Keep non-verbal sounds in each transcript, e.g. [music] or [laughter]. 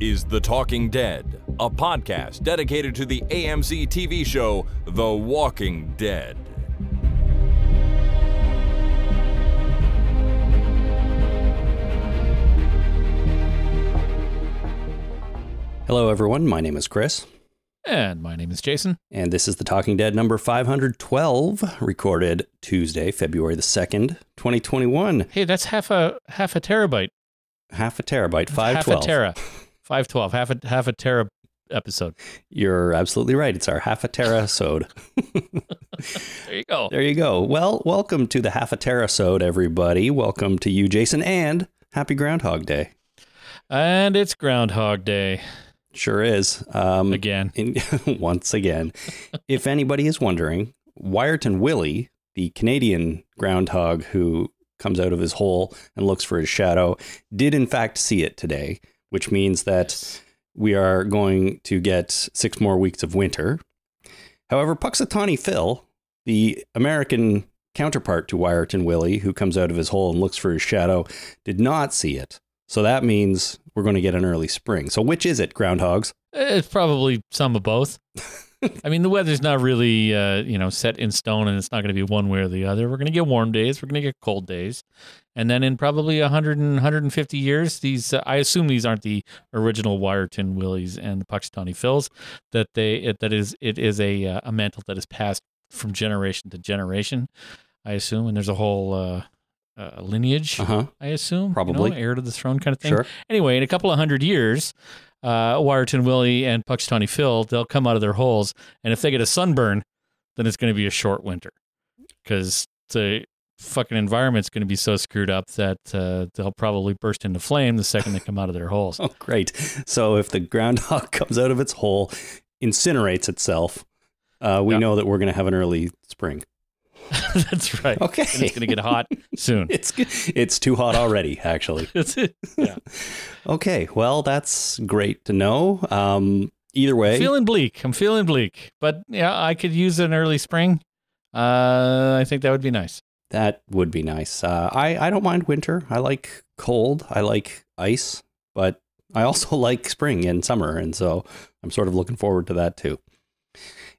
is The Talking Dead, a podcast dedicated to the AMC TV show The Walking Dead. Hello, everyone. My name is Chris, And my name is Jason. and this is The Talking Dead number 512, recorded Tuesday, February the 2nd, 2021. Hey, that's half a half a terabyte. Half a terabyte, 512. Half a tera. [laughs] Five twelve. Half a half a tera episode. You're absolutely right. It's our half a terasode. [laughs] There you go. there you go. Well, welcome to the half a terasode, everybody. Welcome to you, Jason, and happy Groundhog Day. And it's Groundhog Day Sure is. Um, again. [laughs] in, [laughs] once again. if anybody is wondering, Wiarton Willie, the Canadian groundhog who comes out of his hole and looks for his shadow, did in fact see it today, which means that we are going to get six more weeks of winter. However, Punxsutawney Phil, the American counterpart to Wiarton Willie, who comes out of his hole and looks for his shadow, did not see it. So that means we're going to get an early spring. So which is it, groundhogs? It's probably some of both. [laughs] I mean, the weather's not really, uh, you know, set in stone, and it's not going to be one way or the other. We're going to get warm days. We're going to get cold days, and then in probably 100 and 150 years, these uh, I assume these aren't the original Wiarton Willies and the Punxsutawney Phils. That they it, that is it is a uh, a mantle that is passed from generation to generation. I assume, and there's a whole uh, uh, lineage. Uh huh. I assume, you know, Probably. heir to the throne kind of thing. Sure. Anyway, in a couple of hundred years, uh, Wiarton Willie and Punxsutawney Phil, they'll come out of their holes, and if they get a sunburn, then it's going to be a short winter because the fucking environment's going to be so screwed up that uh, they'll probably burst into flame the second they come out of their holes. [laughs] Oh, great. So if the groundhog [laughs] comes out of its hole, incinerates itself, uh, we Yeah. know that we're going to have an early spring. [laughs] That's right. Okay. And it's going to get hot soon. It's it's too hot already, actually. That's it. Yeah. Okay, well, that's great to know. Um, either way, I'm feeling bleak. I'm feeling bleak, but yeah, I could use an early spring. Uh, I think that would be nice. That would be nice. Uh, I I don't mind winter. I like cold. I like ice, but I also [laughs] like spring and summer, and so I'm sort of looking forward to that too.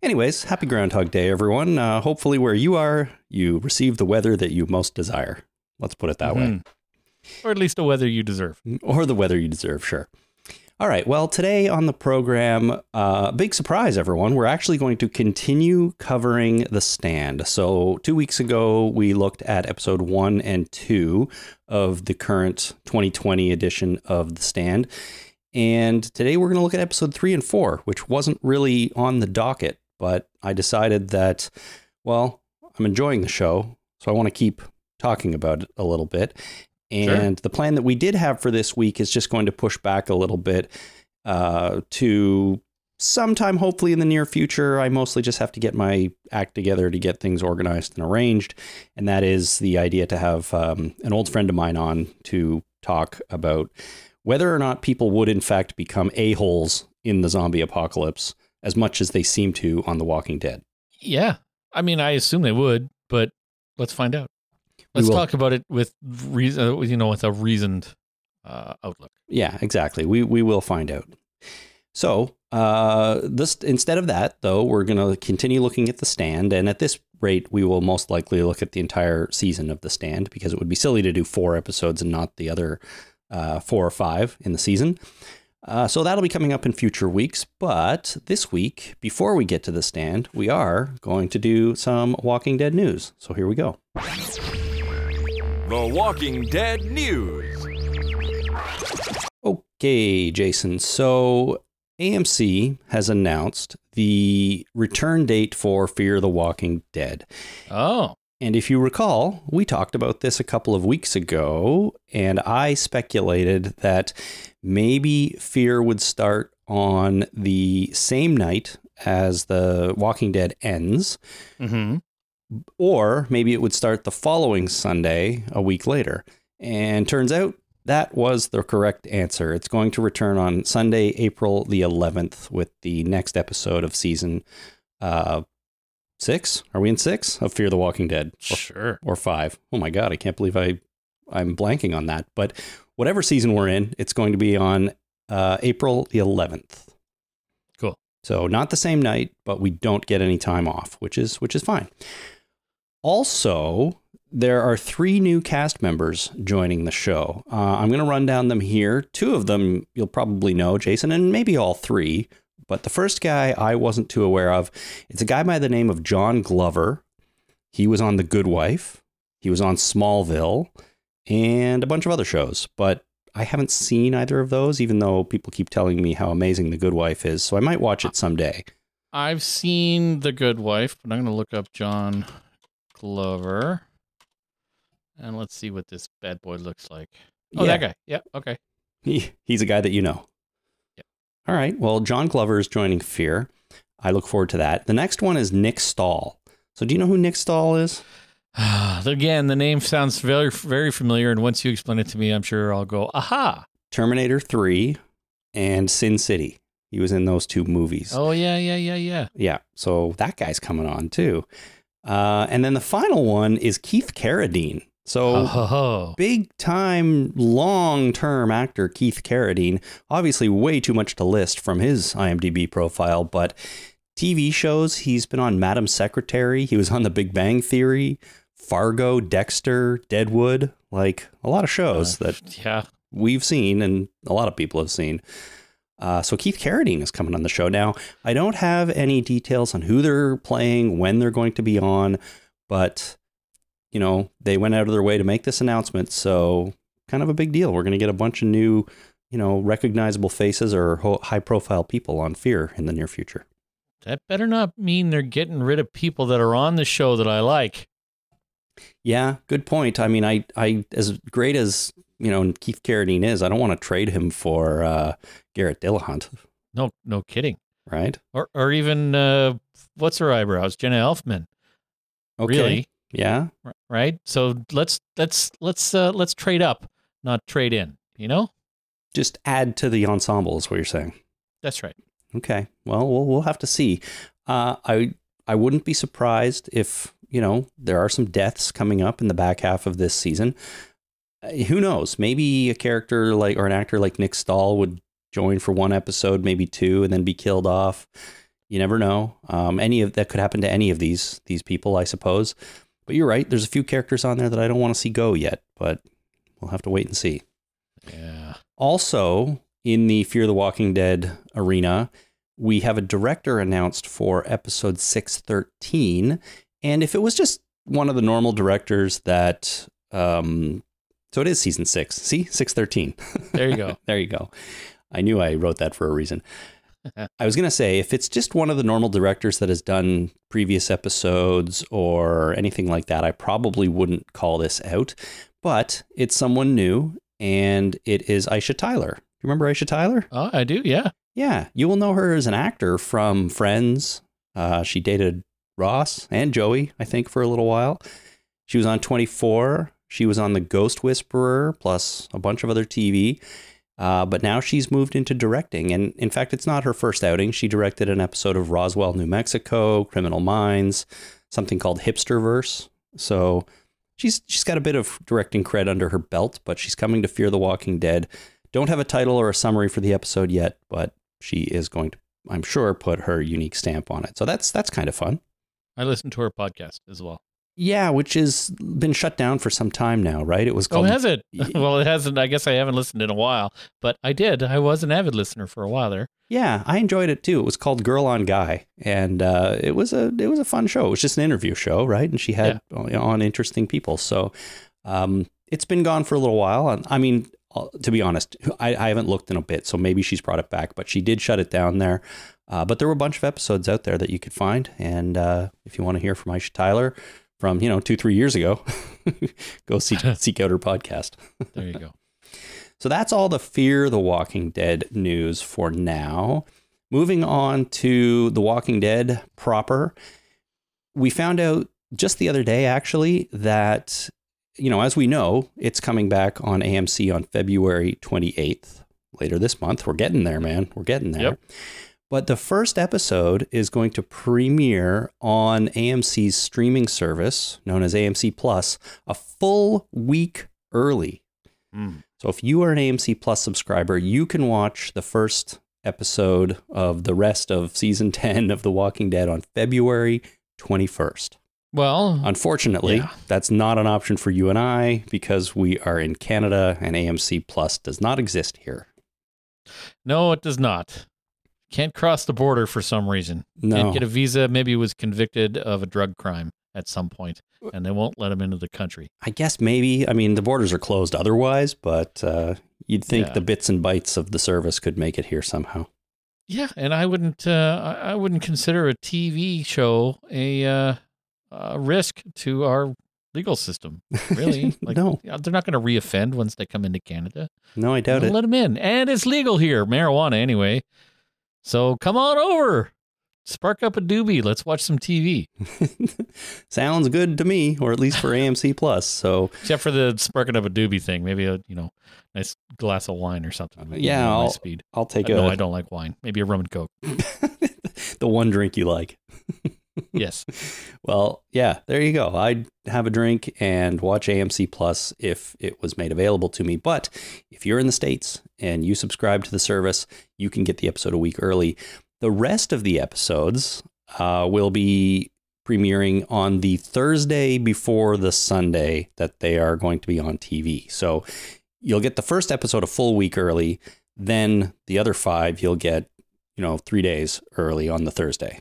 Anyways, happy Groundhog Day, everyone. Uh, hopefully, where you are, you receive the weather that you most desire. Let's put it that way. Mhm. Or at least the weather you deserve. or the weather you deserve, sure. All right. Well, today on the program, uh, big surprise, everyone. We're actually going to continue covering The Stand. So, two weeks ago, we looked at episode one and two of the current 2020 edition of The Stand. And today we're going to look at episode three and four, which wasn't really on the docket, but I decided that, well, I'm enjoying the show. So, I want to keep talking about it a little bit. Sure. And the plan that we did have for this week is just going to push back a little bit uh, to sometime, hopefully in the near future. I mostly just have to get my act together to get things organized and arranged. And that is the idea to have um, an old friend of mine on to talk about whether or not people would, in fact, become a-holes in the zombie apocalypse as much as they seem to on The Walking Dead. Yeah. I mean, I assume they would, but let's find out. Let's talk about it with reason, you know, with a reasoned uh, outlook. Yeah, exactly. We we will find out. So, uh, this instead of that, though, we're going to continue looking at the stand, and at this rate, we will most likely look at the entire season of the stand because it would be silly to do four episodes and not the other uh, four or five in the season. Uh, so that'll be coming up in future weeks. But this week, before we get to the stand, we are going to do some Walking Dead news. So here we go. The Walking Dead News. Okay, Jason. So AMC has announced the return date for Fear the Walking Dead. Oh, And if you recall, we talked about this a couple of weeks ago, and I speculated that maybe Fear would start on the same night as The Walking Dead ends, mm-hmm. Or maybe it would start the following Sunday, a week later. And turns out that was the correct answer. It's going to return on Sunday, April the 11th, with the next episode of season uh, six. Are we in six of Fear the Walking Dead? Or, sure. or five? Oh my God, I can't believe I, I'm blanking on that. But whatever season we're in, it's going to be on uh, April the 11th. Cool. So not the same night, but we don't get any time off, which is which is fine. Also, there are three new cast members joining the show. Uh, I'm going to run down them here. Two of them you'll probably know, Jason, and maybe all three. But the first guy I wasn't too aware of. It's a guy by the name of John Glover. He was on The Good Wife. He was on Smallville and a bunch of other shows. But I haven't seen either of those, even though people keep telling me how amazing The Good Wife is. So I might watch it someday. I've seen The Good Wife, but I'm going to look up John Glover. And let's see what this bad boy looks like. Oh, Yeah. that guy. Yeah. Okay. He, he's a guy that you know. Yep. All right. Well, John Glover is joining Fear. I look forward to that. The next one is Nick Stahl. So do you know who Nick Stahl is? [sighs] Again, the name sounds very, very familiar. And once you explain it to me, I'm sure I'll go, aha. Terminator 3 and Sin City. He was in those two movies. Oh, yeah, yeah, yeah, yeah. Yeah. So that guy's coming on too. Uh, and then the final one is Keith Carradine. So Oh, big time, long term actor Keith Carradine. Obviously, way too much to list from his IMDb profile, but TV shows he's been on Madam Secretary. He was on The Big Bang Theory, Fargo, Dexter, Deadwood. Like a lot of shows Uh, that yeah. we've seen and a lot of people have seen. Uh, so Keith Carradine is coming on the show now. I don't have any details on who they're playing, when they're going to be on, but you know they went out of their way to make this announcement, so kind of a big deal. We're going to get a bunch of new, you know, recognizable faces or ho- high-profile people on Fear in the near future. That better not mean they're getting rid of people that are on the show that I like. Yeah, good point. I mean, I, I, as great as you know Keith Carradine is, I don't want to trade him for uh, Garrett Dillahunt, No, no kidding. right? Or, or even uh, what's her eyebrows, Jenna Elfman. Okay. Really, Yeah. right? So let's let's let's uh, let's trade up, not trade in. You know, Just add to the ensemble is what you're saying. that's right. Okay. Well, we'll we'll have to see. Uh, I I wouldn't be surprised if you know there are some deaths coming up in the back half of this season. Uh, who knows? Maybe a character like or an actor like Nick Stahl would join for one episode, maybe two, and then be killed off. You never know. Um, any of that could happen to any of these these people, I suppose. But you're right. There's a few characters on there that I don't want to see go yet, but we'll have to wait and see. Yeah. Also, in the Fear the Walking Dead arena, we have a director announced for episode 613. And if it was just one of the normal directors that, um, so it is season six. See, 613. There you go. [laughs] there you go. I knew I wrote that for a reason. I was going to say, if it's just one of the normal directors that has done previous episodes or anything like that, I probably wouldn't call this out. But it's someone new, and it is Aisha Tyler. Do you remember Aisha Tyler? oh, I do. Yeah. Yeah, you will know her as an actor from Friends. Uh, she dated Ross and Joey, I think, for a little while. She was on 24. She was on The Ghost Whisperer, plus a bunch of other TV. Uh, but now she's moved into directing. And in fact, it's not her first outing. She directed an episode of Roswell, New Mexico, Criminal Minds, something called Hipsterverse. So she's she's got a bit of directing cred under her belt, but she's coming to Fear the Walking Dead. Don't have a title or a summary for the episode yet, but she is going to, I'm sure, put her unique stamp on it. So that's that's kind of fun. I listened to her podcast as well. Yeah, which has been shut down for some time now, right? It was called. Oh, has it? Well, it hasn't. I guess I haven't listened in a while, but I did. I was an avid listener for a while there. Yeah, I enjoyed it too. It was called Girl on Guy, and uh, it was a it was a fun show. It was just an interview show, right? And she had on interesting people. So um, it's been gone for a little while. And I mean, uh, to be honest, I, I haven't looked in a bit, so maybe she's brought it back. But she did shut it down there. Uh, but there were a bunch of episodes out there that you could find, and uh, if you want to hear from Aisha Tyler from you know two three years ago, [laughs] go seek [laughs] seek out her podcast. [laughs] There you go. So that's all the Fear the Walking Dead news for now. Moving on to The Walking Dead proper. We found out just the other day, actually, that, you know, as we know, it's coming back on AMC on February 28th, later this month. We're getting there, man. We're getting there. Yep. But the first episode is going to premiere on AMC's streaming service, known as AMC Plus, a full week early. Mm. So if you are an AMC Plus subscriber, you can watch the first episode of the rest of season [laughs] 10 of The Walking Dead on February 21st. Well, Unfortunately, Yeah. that's not an option for you and I because we are in Canada and AMC Plus does not exist here. no, it does not. Can't cross the border for some reason. No. Can't get a visa. Maybe he was convicted of a drug crime at some point, and they won't let him into the country. I guess maybe. I mean, the borders are closed otherwise, but uh, you'd think Yeah. the bits and bytes of the service could make it here somehow. Yeah, and I wouldn't. Uh, I wouldn't consider a TV show a, uh, a risk to our legal system. Really? [laughs] Like, no, they're not going to reoffend once they come into Canada. no, I doubt it. Let them in, and it's legal here, marijuana anyway. So come on over, spark up a doobie. Let's watch some TV. [laughs] Sounds good to me, or at least for AMC [laughs] Plus. So Except for the sparking up a doobie thing, maybe a you know nice glass of wine or something. Yeah, I'll- speed. I'll take it. no, I don't like wine. Maybe a rum and coke. [laughs] the one drink you like. Yes. [laughs] Well, yeah, there you go. I'd have a drink and watch AMC Plus if it was made available to me. But if you're in the States and you subscribe to the service, you can get the episode a week early. The rest of the episodes uh, will be premiering on the Thursday before the Sunday that they are going to be on TV. So you'll get the first episode a full week early. Then the other five, you'll get, you know, three days early on the Thursday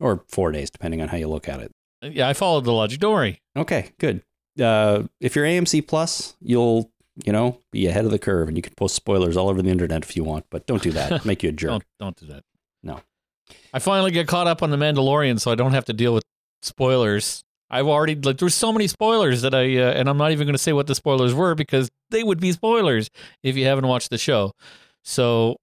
or four days, depending on how you look at it. Yeah, I followed the logic. Don't worry. Okay, good. Uh, if you're AMC Plus, you'll you know be ahead of the curve, and you can post spoilers all over the internet if you want. But don't do that; [laughs] make you a jerk. Don't don't do that. No. I finally get caught up on the Mandalorian, so I don't have to deal with spoilers. I've already like there's so many spoilers that I uh, and I'm not even going to say what the spoilers were because they would be spoilers if you haven't watched the show. So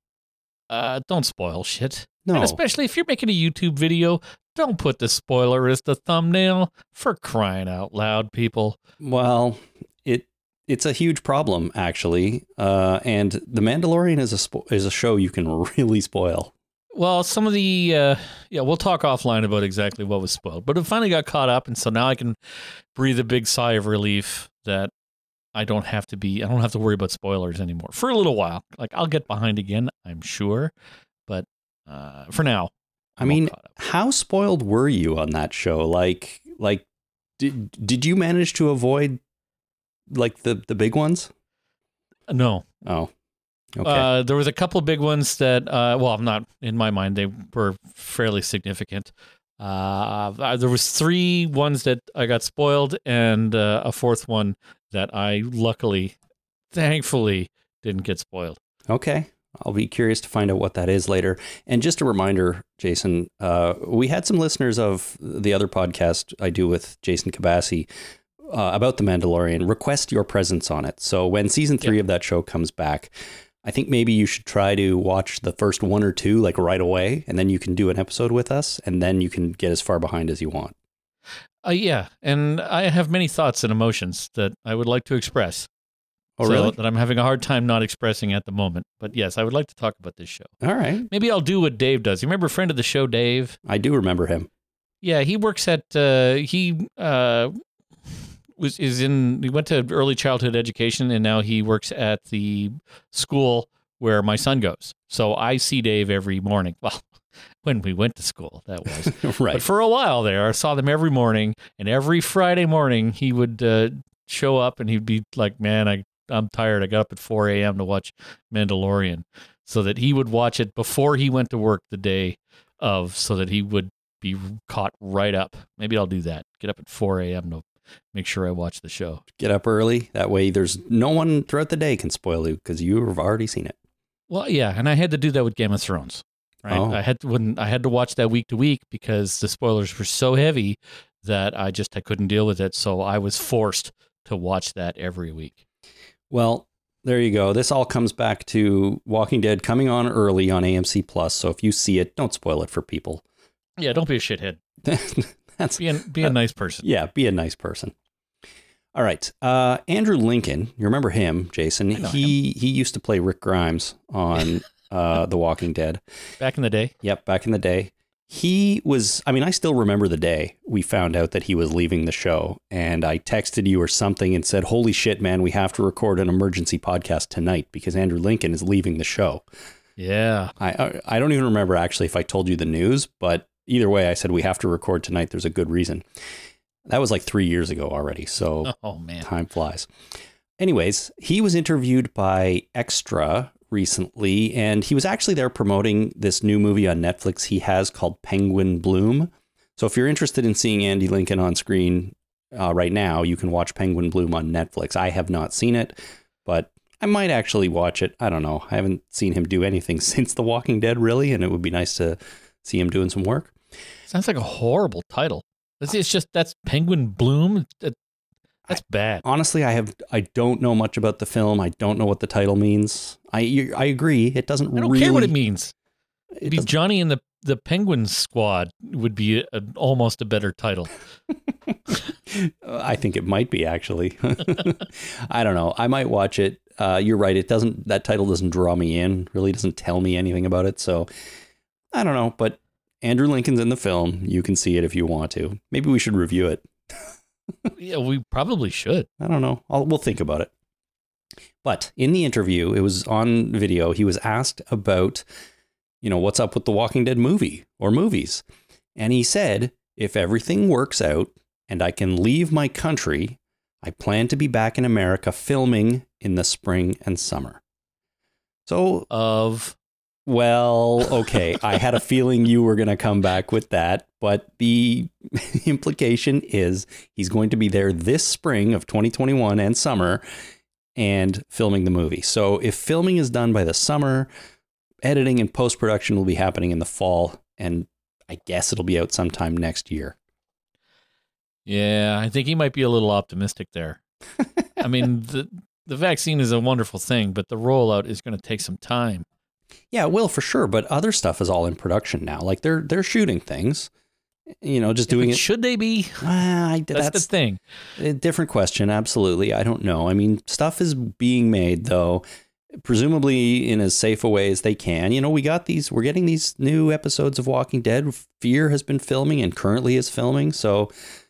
uh, don't spoil shit. No, And especially if you're making a YouTube video, don't put the spoiler as the thumbnail for crying out loud, people. well, it it's a huge problem actually, uh, and The Mandalorian is a spo- is a show you can [laughs] really spoil. Well, some of the uh, yeah, we'll talk offline about exactly what was spoiled, but it finally got caught up, and so now I can breathe a big sigh of relief that I don't have to be, I don't have to worry about spoilers anymore for a little while. Like I'll get behind again, I'm sure, uh, for now, I I'm mean, how spoiled were you on that show? Like, like did did you manage to avoid like the the big ones? no, Oh, okay. Uh, there was a couple big ones that, uh, well, not in my mind, they were fairly significant. Uh, there was three ones that I got spoiled, and uh, a fourth one that I luckily, thankfully, didn't get spoiled. Okay. I'll be curious to find out what that is later. And just a reminder, Jason, uh, we had some listeners of the other podcast I do with Jason Kabassi uh, about The Mandalorian request your presence on it. So when season three of that show comes back, I think maybe you should try to watch the first one or two like right away, and then you can do an episode with us, and then you can get as far behind as you want. Uh, yeah, and I have many thoughts and emotions that I would like to express. Oh, so really? That I'm having a hard time not expressing at the moment. But yes, I would like to talk about this show. All right. Maybe I'll do what Dave does. You remember a friend of the show, Dave? I do remember him. Yeah, he works at uh, he uh, was is in he went to early childhood education and now he works at the school where my son goes. So I see Dave every morning. [laughs] Well, when we went to school, that was. [laughs] right. But for a while there, I saw them every morning, and every Friday morning he would uh, show up and he'd be like, "Man, I I'm tired. I got up at 4 a.m. to watch Mandalorian," so that he would watch it before he went to work the day of, so that he would be caught right up. Maybe I'll do that. Get up at 4 a.m. to make sure I watch the show. Get up early. That way, there's no one throughout the day can spoil you because you have already seen it. Well, yeah, and I had to do that with Game of Thrones. Right, Oh. I had to, when I had to watch that week to week because the spoilers were so heavy that I just I couldn't deal with it. So I was forced to watch that every week. Well, there you go. This all comes back to Walking Dead coming on early on AMC Plus. So if you see it, don't spoil it for people. Yeah, don't be a shithead. [laughs] That's Be a, be a nice person. yeah, be a nice person. All right, uh, Andrew Lincoln. You remember him, Jason? He he used to play Rick Grimes on uh, The Walking Dead. [laughs] Back in the day, Yep, back in the day. He was i mean i still remember the day we found out that he was leaving the show and i texted you or something and said holy shit man we have to record an emergency podcast tonight because andrew lincoln is leaving the show Yeah. i i, I don't even remember actually if i told you the news but either way i said we have to record tonight there's a good reason that was like three years ago already so [laughs] Oh man. time flies. Anyways, he was interviewed by Extra recently, and he was actually there promoting this new movie on Netflix he has called Penguin Bloom. So if you're interested in seeing Andy Lincoln on screen uh, right now, you can watch Penguin Bloom on Netflix. I have not seen it, but I might actually watch it. I don't know. I haven't seen him do anything [laughs] since The Walking Dead, really, and it would be nice to see him doing some work. Sounds like a horrible title. It's, it's just that's Penguin Bloom. That- That's bad. honestly, I have I don't know much about the film. I don't know what the title means. I you- I agree. It doesn't I don't really. care what it means. it be Johnny and the the Penguin Squad would be a, almost a better title. [laughs] I think it might be actually. [laughs] I don't know. I might watch it. Uh, you're right. It doesn't. That title doesn't draw me in. Really doesn't tell me anything about it. So I don't know. But Andrew Lincoln's in the film. You can see it if you want to. Maybe we should review it. [laughs] yeah, we probably should. I don't know. I'll, we'll think about it. But in the interview, it was on video. He was asked about, you know, what's up with the Walking Dead movie or movies. And he said, if everything works out and I can leave my country, I plan to be back in America filming in the spring and summer. So, Of well, okay. I had a feeling you were going to come back with that, but the [laughs] implication is he's going to be there this spring of 2021 and summer and filming the movie. So if filming is done by the summer, editing and post production will be happening in the fall, and I guess it'll be out sometime next year. yeah, I think he might be a little optimistic there. [laughs] I mean, the the vaccine is a wonderful thing, but the rollout is going to take some time. Yeah, it will for sure, but other stuff is all in production now. Like they're they're shooting things, you know, just doing it. Should they be? Well, I, That's, that's the thing. A different question, absolutely. I don't know. I mean, stuff is being made though, presumably in as safe a way as they can. You know, we got these we're getting these new episodes of Walking Dead. Fear has been filming and currently is filming. So,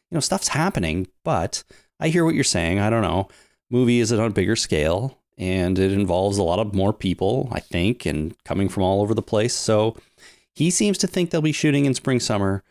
you know, stuff's happening, but I hear what you're saying. I don't know. Movie is it on a bigger scale and it involves a lot of more people, I think, and coming from all over the place. So he seems to think they'll be shooting in spring summer.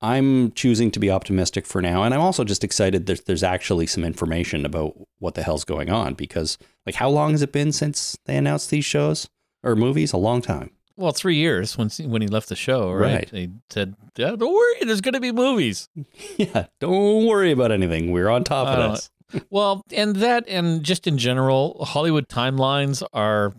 I'm choosing to be optimistic for now, and I'm also just excited that there's actually some information about what the hell's going on because like how long has it been since they announced these shows or movies? A long time. Well, three years when when he left the show, right? Right. They said, yeah, "Don't worry, there's going to be movies." [laughs] Yeah, don't worry about anything. We're on top of oh, this. [laughs] Well, and that, and just in general, Hollywood timelines are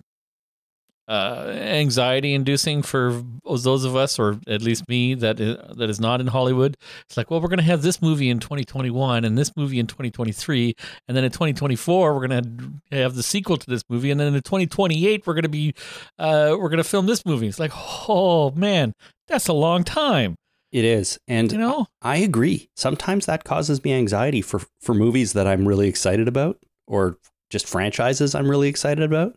uh, anxiety-inducing for those of us, or at least me, that is, that is not in Hollywood. It's like, well, we're going to have this movie in 2021, and this movie in 2023, and then in 2024, we're going to have the sequel to this movie, and then in 2028, we're going to be uh, we're going to film this movie. It's like, oh man, that's a long time, It is, and you know. I agree. Sometimes that causes me anxiety for for movies that I'm really excited about, or just franchises I'm really excited about.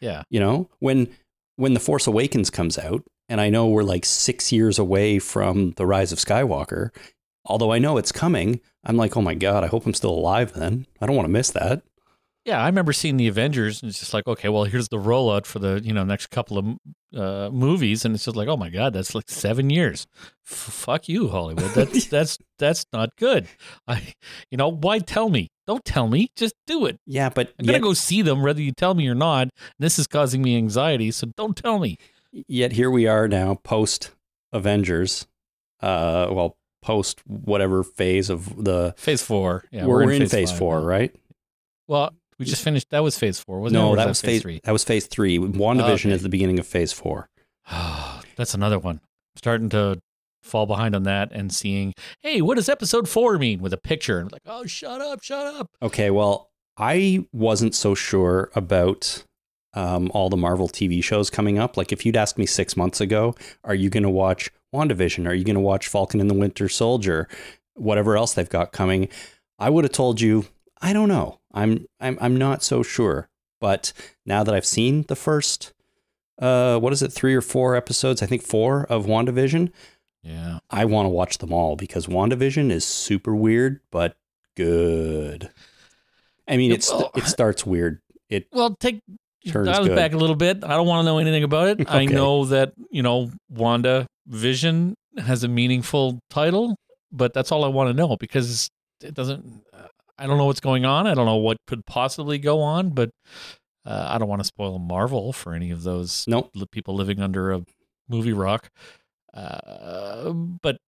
Yeah. You know, when when The Force Awakens comes out, and I know we're like six years away from The Rise of Skywalker, although I know it's coming, I'm like, oh my God, I hope I'm still alive then. I don't want to miss that. Yeah, I remember seeing the Avengers, and it's just like, okay, well, here's the rollout for the you know next couple of uh, movies, and it's just like, oh my god, that's like seven years. F- fuck you, Hollywood. [laughs] That's that's that's not good. I, you know, why tell me? Don't tell me. Just do it. Yeah, but I'm gonna go see them, whether you tell me or not. This is causing me anxiety, so don't tell me. yet here we are now, post Avengers, uh, well, post whatever phase of the. Phase four. Yeah, we're, in phase, four, right? Well, we just finished. That was phase four, wasn't it? no, that was phase. three. That was phase three. WandaVision Okay. is the beginning of phase four. [sighs] That's another one. starting to fall behind on that and seeing, hey, what does episode four mean with a picture? And like, oh, shut up, shut up. Okay, well, I wasn't so sure about um, all the Marvel TV shows coming up. Like, if you'd asked me six months ago, are you going to watch WandaVision? Are you going to watch Falcon and the Winter Soldier? Whatever else they've got coming, I would have told you, I don't know. I'm I'm I'm not so sure. But now that I've seen the first, uh, what is it, three or four episodes? I think four of WandaVision. Yeah. I want to watch them all because WandaVision is super weird, but good. I mean, it's well, it starts weird. It Well, take Turns dial it good. back a little bit. I don't want to know anything about it. I know that you know Wanda Vision has a meaningful title, but that's all I want to know because it doesn't. I don't know what's going on. I don't know what could possibly go on, but uh, I don't want to spoil Marvel for any of those nope. people living under a movie rock. Uh, but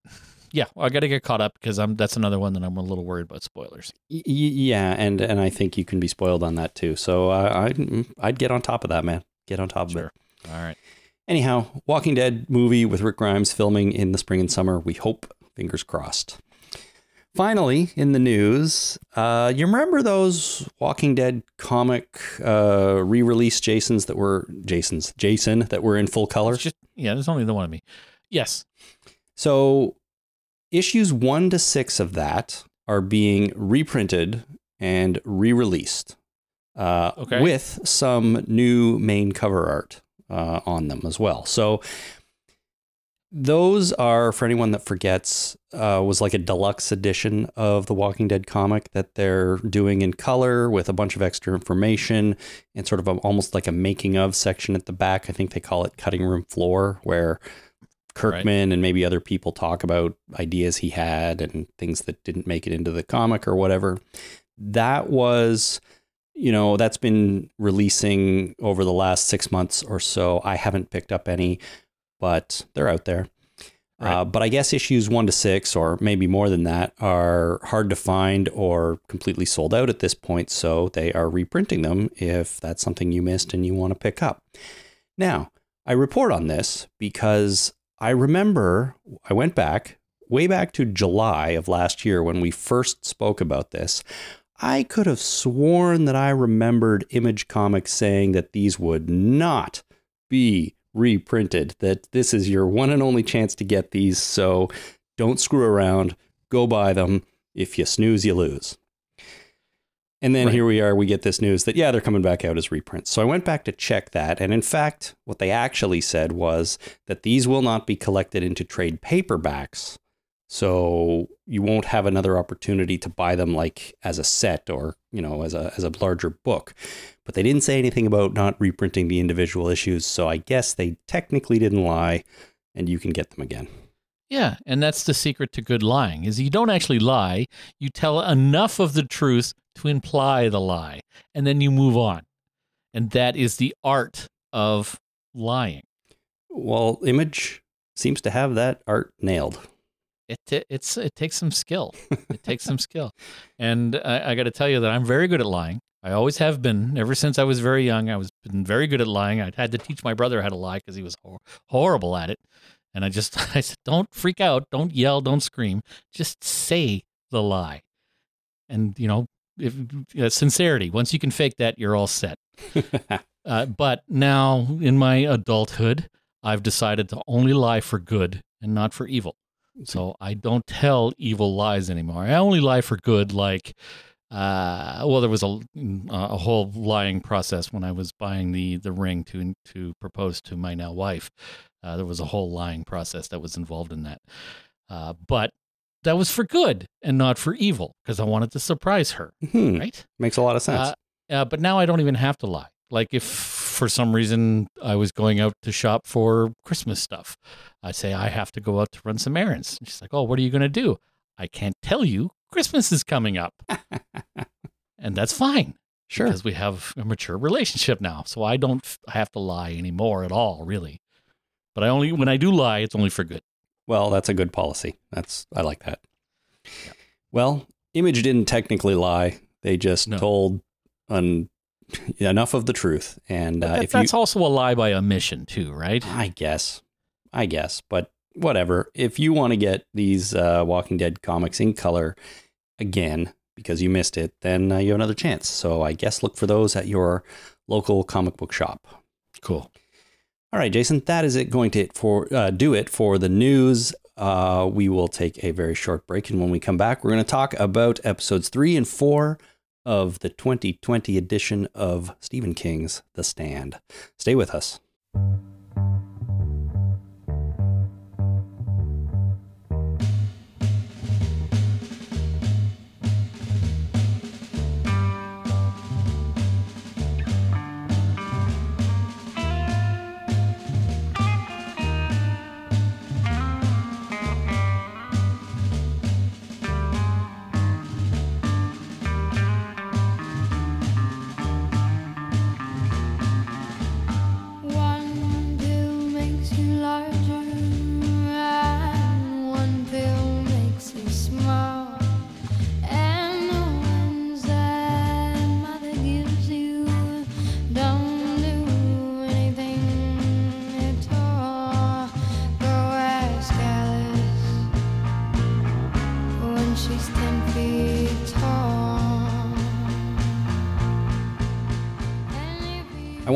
yeah, I got to get caught up because I'm. That's another one that I'm a little worried about spoilers. Y- yeah, and and I think you can be spoiled on that too. So uh, I'd I'd get on top of that, man. Get on top of it. All right. Anyhow, Walking Dead movie with Rick Grimes filming in the spring and summer. We hope. Fingers crossed. Finally, in the news, uh, you remember those Walking Dead comic uh, re-release Jasons that were Jasons Jason that were in full color? Just yeah. There's only the one of me. Yes. So issues one to six of that are being reprinted and re-released uh, Okay. with some new main cover art uh, on them as well. So those are for anyone that forgets uh, was like a deluxe edition of the Walking Dead comic that they're doing in color with a bunch of extra information and sort of a, almost like a making of section at the back. I think they call it cutting room floor where Kirkman and maybe other people talk about ideas he had and things that didn't make it into the comic or whatever. That was, you know, that's been releasing over the last six months or so. I haven't picked up any, but they're out there. Right. Uh, but I guess issues one to six, or maybe more than that, are hard to find or completely sold out at this point. So they are reprinting them if that's something you missed and you want to pick up. Now, I report on this because I remember I went back way back to July of last year when we first spoke about this. I could have sworn that I remembered Image Comics saying that these would not be reprinted, that this is your one and only chance to get these. So don't screw around, go buy them. If you snooze, you lose. And then Right. here we are, we get this news that, yeah, they're coming back out as reprints. So I went back to check that. And in fact, what they actually said was that these will not be collected into trade paperbacks. So you won't have another opportunity to buy them like as a set or, you know, as a, as a larger book. But they didn't say anything about not reprinting the individual issues. So I guess they technically didn't lie and you can get them again. Yeah, and that's the secret to good lying is you don't actually lie. You tell enough of the truth to imply the lie, and then you move on. And that is the art of lying. Well, Image seems to have that art nailed. It it- it's it takes some skill. [laughs] It takes some skill, and I, I got to tell you that I'm very good at lying. I always have been ever since I was very young. I was been very good at lying. I had to teach my brother how to lie because he was hor- horrible at it. And I just [laughs] I said, don't freak out, don't yell, don't scream, just say the lie. And you know, if uh, sincerity. Once you can fake that, you're all set. [laughs] Uh, but now in my adulthood, I've decided to only lie for good and not for evil. So I don't tell evil lies anymore. I only lie for good. Like, uh, well, there was a a whole lying process when I was buying the the ring to to propose to my now wife. Uh, there was a whole lying process that was involved in that. Uh, but that was for good and not for evil because I wanted to surprise her. Hmm, Right. Makes a lot of sense. Uh, uh, but now I don't even have to lie. Like if for some reason I was going out to shop for Christmas stuff, I say I have to go out to run some errands. And she's like, "Oh, what are you going to do?" I can't tell you. Christmas is coming up, [laughs] and that's fine sure. because we have a mature relationship now. So I don't have to lie anymore at all, really. But I only when I do lie, it's only for good. Well, that's a good policy. That's I like that. Well, Image didn't technically lie. They just No. told un- enough of the truth. And uh, that- if you, that's also a lie by omission, too, right? I guess, I guess, but whatever. If you want to get these uh, Walking Dead comics in color again because you missed it, then uh, you have another chance. So I guess look for those at your local comic book shop. Cool. All right, Jason, that is it going to for uh, do it for the news. Uh, we will take a very short break, and when we come back, we're going to talk about episodes three and four of the 2020 edition of Stephen King's The Stand. Stay with us.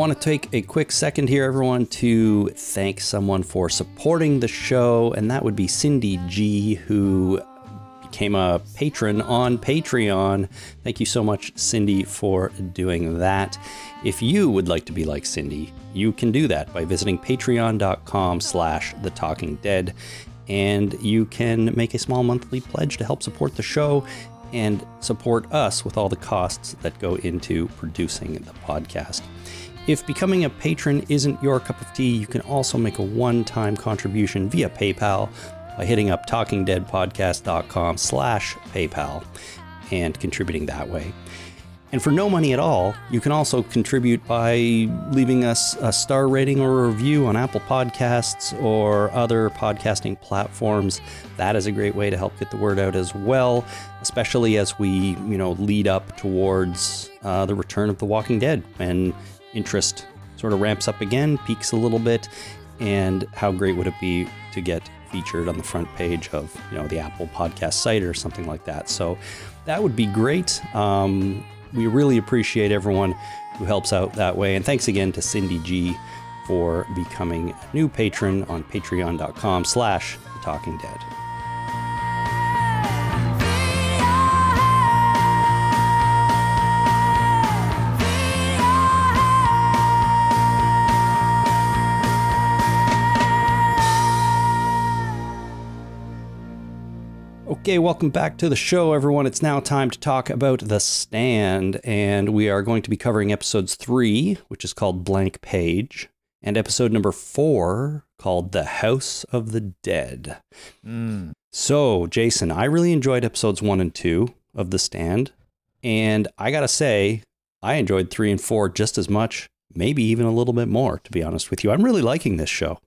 Want to take a quick second here, everyone, to thank someone for supporting the show, and that would be Cindy G, who became a patron on Patreon. Thank you so much, Cindy, for doing that. If you would like to be like Cindy, you can do that by visiting patreon.com slash the talking dead. And you can make a small monthly pledge to help support the show and support us with all the costs that go into producing the podcast. If becoming a patron isn't your cup of tea, you can also make a one-time contribution via PayPal by hitting up talkingdeadpodcast.com slash PayPal and contributing that way. And for no money at all, you can also contribute by leaving us a star rating or a review on Apple Podcasts or other podcasting platforms. That is a great way to help get the word out as well, especially as we, you know, lead up towards uh, the return of The Walking Dead and interest sort of ramps up again, peaks a little bit. And how great would it be to get featured on the front page of, you know, the Apple Podcast site or something like that? So that would be great. Um, we really appreciate everyone who helps out that way. And thanks again to Cindy G for becoming a new patron on patreon.com slash talking dead. Okay, welcome back to the show, everyone. It's now time to talk about The Stand, and we are going to be covering episodes three, which is called Blank Page, and episode number four, called The House of the Dead. Mm. So, Jason, I really enjoyed episodes one and two of The Stand, and I gotta say, I enjoyed three and four just as much, maybe even a little bit more, to be honest with you. I'm really liking this show.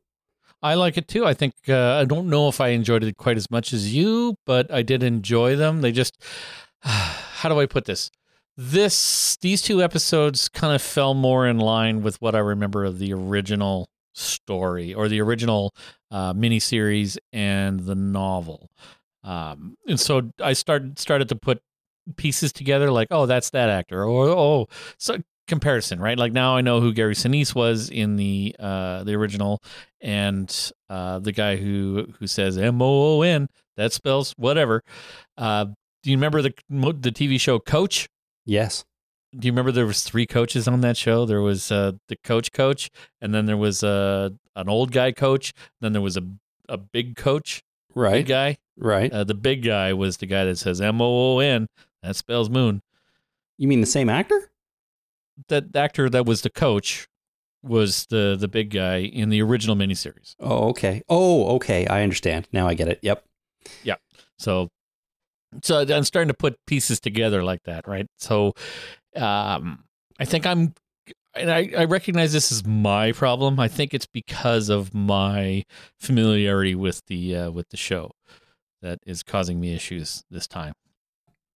I like it too. I think uh, I don't know if I enjoyed it quite as much as you, but I did enjoy them. They just [sighs] how do I put this? This these two episodes kind of fell more in line with what I remember of the original story or the original uh, miniseries and the novel. Um, and so I started started to put pieces together like oh that's that actor or oh so comparison, right? Like now I know who Gary Sinise was in the uh, the original, and uh, the guy who who says M O O N that spells whatever. Uh, do you remember the the TV show Coach? Yes. Do you remember there was three coaches on that show? There was uh, the coach coach, and then there was uh, an old guy coach. Then there was a a big coach, Right. big guy. Right. Uh, the big guy was the guy that says M O O N. That spells moon. you mean the same actor? That actor that was the coach was the the big guy in the original miniseries. Oh, okay. Oh, okay. I understand. Now I get it. Yep. Yeah. So so I'm starting to put pieces together like that, right? So um I think I'm and I, I recognize this is my problem. I think it's because of my familiarity with the uh, with the show that is causing me issues this time.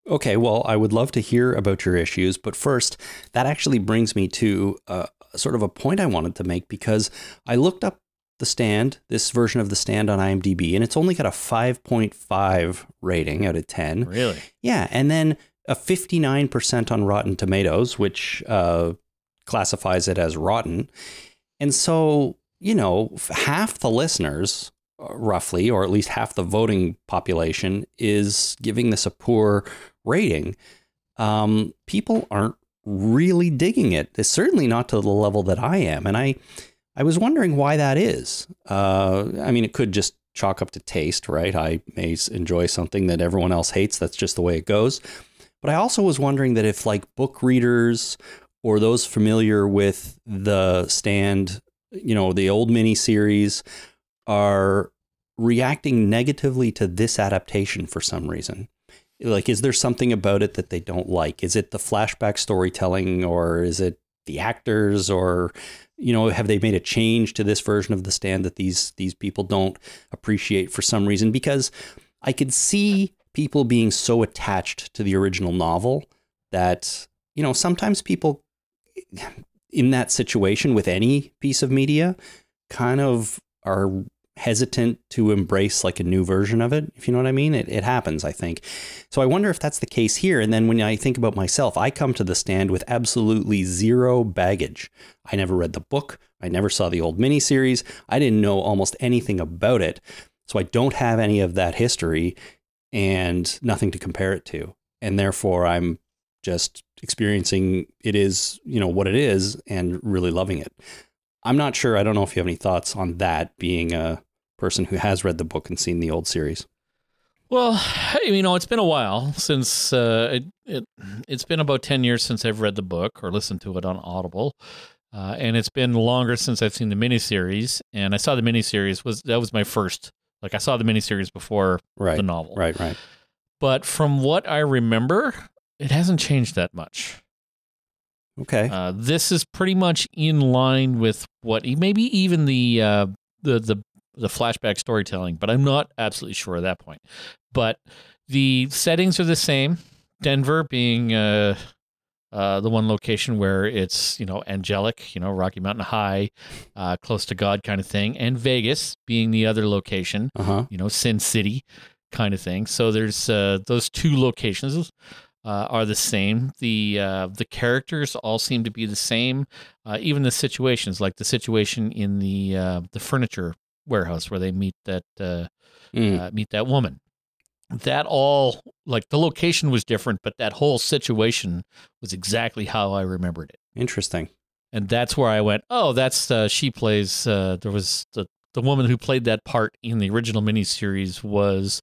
Okay, well, I would love to hear about your issues, but first, that actually brings me to uh, sort of a point I wanted to make because I looked up the stand, this version of the stand on IMDb, and it's only got a 5.5 rating out of 10. Really? Yeah, and then a 59% on Rotten Tomatoes, which uh, classifies it as rotten. And so, you know, half the listeners, uh, roughly, or at least half the voting population, is giving this a poor rating. Um, people aren't really digging it. It's certainly not to the level that I am. And I, I was wondering why that is. Uh, I mean, it could just chalk up to taste, right? I may enjoy something that everyone else hates. That's just the way it goes. But I also was wondering that if like book readers or those familiar with the stand, you know, the old miniseries are reacting negatively to this adaptation for some reason. Like, is there something about it that they don't like? Is it the flashback storytelling or is it the actors or you know have they made a change to this version of the stand that these these people don't appreciate for some reason because i could see people being so attached to the original novel that you know sometimes people in that situation with any piece of media kind of are hesitant to embrace like a new version of it, if you know what I mean. It, it happens, I think. So I wonder if that's the case here. And then when I think about myself, I come to the stand with absolutely zero baggage. I never read the book, I never saw the old miniseries, I didn't know almost anything about it. So I don't have any of that history and nothing to compare it to. And therefore, I'm just experiencing it is, you know, what it is and really loving it. I'm not sure. I don't know if you have any thoughts on that being a person who has read the book and seen the old series. Well, you know, it's been a while since uh, it, it it's been about ten years since I've read the book or listened to it on Audible, uh, and it's been longer since I've seen the miniseries. And I saw the miniseries was that was my first. Like I saw the miniseries before Right. the novel, Right, right. but from what I remember, it hasn't changed that much. Okay. Uh, this is pretty much in line with what maybe even the uh, the the the flashback storytelling, but I'm not absolutely sure at that point. But the settings are the same. Denver being uh, uh, the one location where it's you know angelic, you know Rocky Mountain High, uh, close to God kind of thing, and Vegas being the other location, Uh huh. you know Sin City kind of thing. So there's uh, those two locations uh, are the same. The uh, the characters all seem to be the same. Uh, even the situations, like the situation in the uh, the furniture warehouse where they meet that uh, Mm. uh, meet that woman. That all like the location was different, but that whole situation was exactly how I remembered it. Interesting. And that's where I went. Oh, that's uh, she plays. Uh, there was the the woman who played that part in the original miniseries was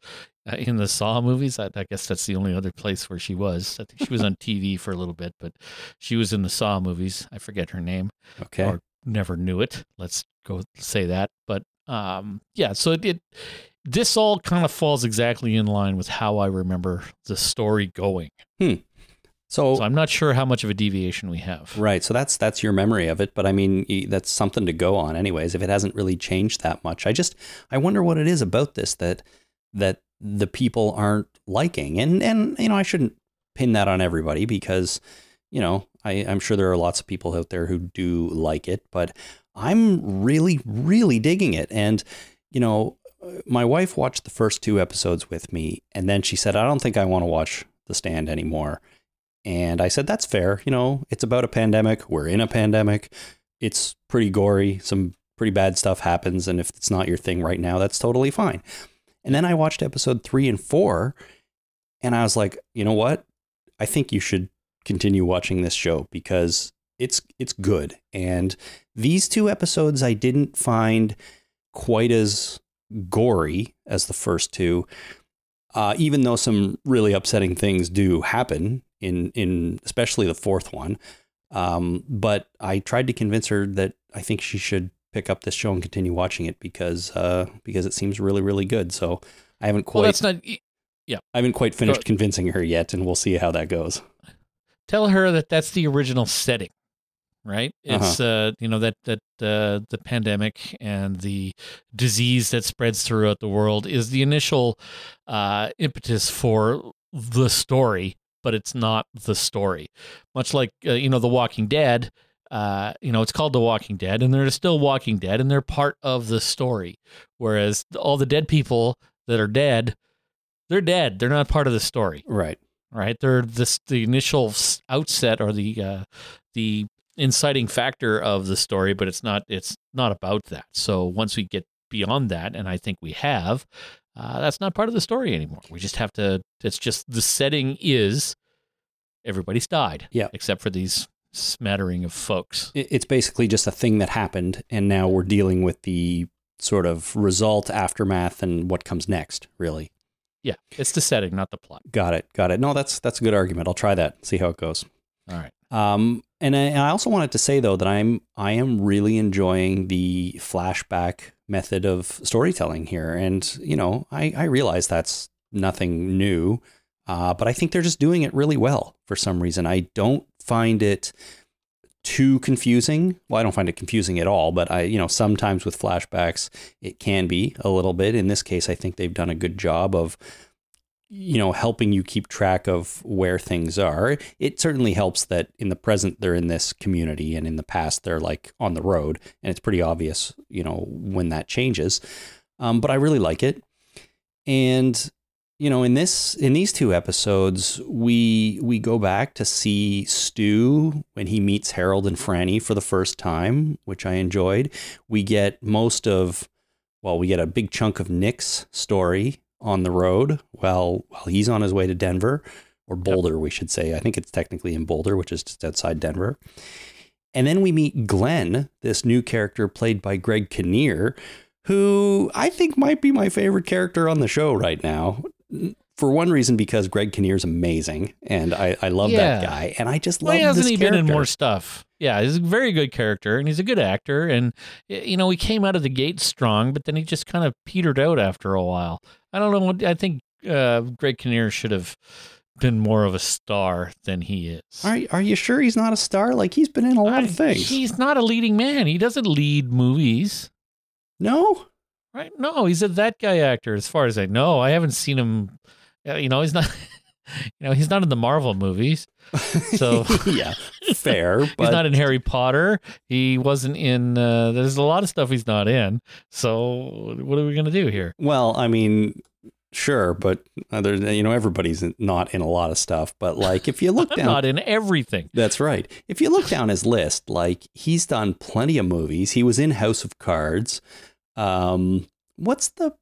uh, in the Saw movies. I, I guess that's the only other place where she was. I think she was on TV for a little bit, but she was in the Saw movies. I forget her name Okay. or never knew it. Let's go say that. But um, yeah, so it, it this all kind of falls exactly in line with how I remember the story going. so, So I'm not sure how much of a deviation we have. right. So that's that's your memory of it, but I mean that's something to go on, anyways. If it hasn't really changed that much, I just I wonder what it is about this that that the people aren't liking, and and you know I shouldn't pin that on everybody because you know I, I'm sure there are lots of people out there who do like it, but I'm really really digging it, and you know my wife watched the first two episodes with me, and then she said I don't think I want to watch The Stand anymore. And I said, that's fair. You know, it's about a pandemic. We're in a pandemic. It's pretty gory. Some pretty bad stuff happens. And if it's not your thing right now, that's totally fine. And then I watched episode three and four, and I was like, you know what? I think you should continue watching this show because it's it's good. And these two episodes I didn't find quite as gory as the first two. Uh, even though some really upsetting things do happen in in especially the fourth one. Um, but I tried to convince her that I think she should pick up this show and continue watching it because uh, because it seems really really good. So I haven't Well, quite that's not. Yeah, I haven't quite finished convincing her yet, and we'll see how that goes. Tell her that that's the original setting, right? It's Uh-huh. uh, you know that that uh, the pandemic and the disease that spreads throughout the world is the initial uh, impetus for the story, but it's not the story. Much like uh, you know The Walking Dead. Uh, you know, it's called The Walking Dead, and they're still Walking Dead, and they're part of the story. Whereas all the dead people that are dead, they're dead. They're not part of the story Right. right? They're this the initial outset or the uh, the inciting factor of the story, but it's not it's not about that. So once we get beyond that, and I think we have, uh, that's not part of the story anymore. We just have to. It's just the setting is everybody's died, Yeah. except for these smattering of folks. It's basically just a thing that happened, and now we're dealing with the sort of result, aftermath, and what comes next. Really. Yeah, it's the setting, not the plot. Got it. Got it. No, that's that's a good argument. I'll try that. See how it goes. All right. Um, and I, I also wanted to say though that I'm I am really enjoying the flashback method of storytelling here, and you know I I realize that's nothing new, uh, but I think they're just doing it really well for some reason. I don't find it too confusing. Well, I don't find it confusing at all, but I you know sometimes with flashbacks it can be a little bit. In this case, I think they've done a good job of you know, helping you keep track of where things are. It certainly helps that in the present they're in this community and in the past they're like on the road and it's pretty obvious, you know, when that changes. um, but I really like it. And you know, in this in these two episodes, we we go back to see Stu when he meets Harold and Franny for the first time, which I enjoyed. We get most of well, we get a big chunk of Nick's story on the road while while he's on his way to Denver or Boulder, we should say. I think it's technically in Boulder, which is just outside Denver. And then we meet Glenn, this new character played by Greg Kinnear, who I think might be my favorite character on the show right now. For one reason, because Greg Kinnear's amazing, and I, I love Yeah. that guy, and I just love. Why hasn't he character. been in more stuff? Yeah, he's a very good character, and he's a good actor. And you know, he came out of the gate strong, but then he just kind of petered out after a while. I don't know. I think uh, Greg Kinnear should have been more of a star than he is. Are are you sure he's not a star? Like he's been in a lot I- of things. He's not a leading man. He doesn't lead movies, no, right? No, he's a that guy actor, as far as I know. I haven't seen him. uh, You know, he's not. [laughs] You know, he's not in the Marvel movies. So- [laughs] yeah, fair, but [laughs] he's not in Harry Potter. He wasn't in. Uh, there's a lot of stuff he's not in. So what are we gonna do here? Well, I mean, sure, but uh, there's you know everybody's not in a lot of stuff. But like if you [laughs] look down, not in everything. that's right. If you look down his list, like he's done plenty of movies. He was in House of Cards. Um, what's the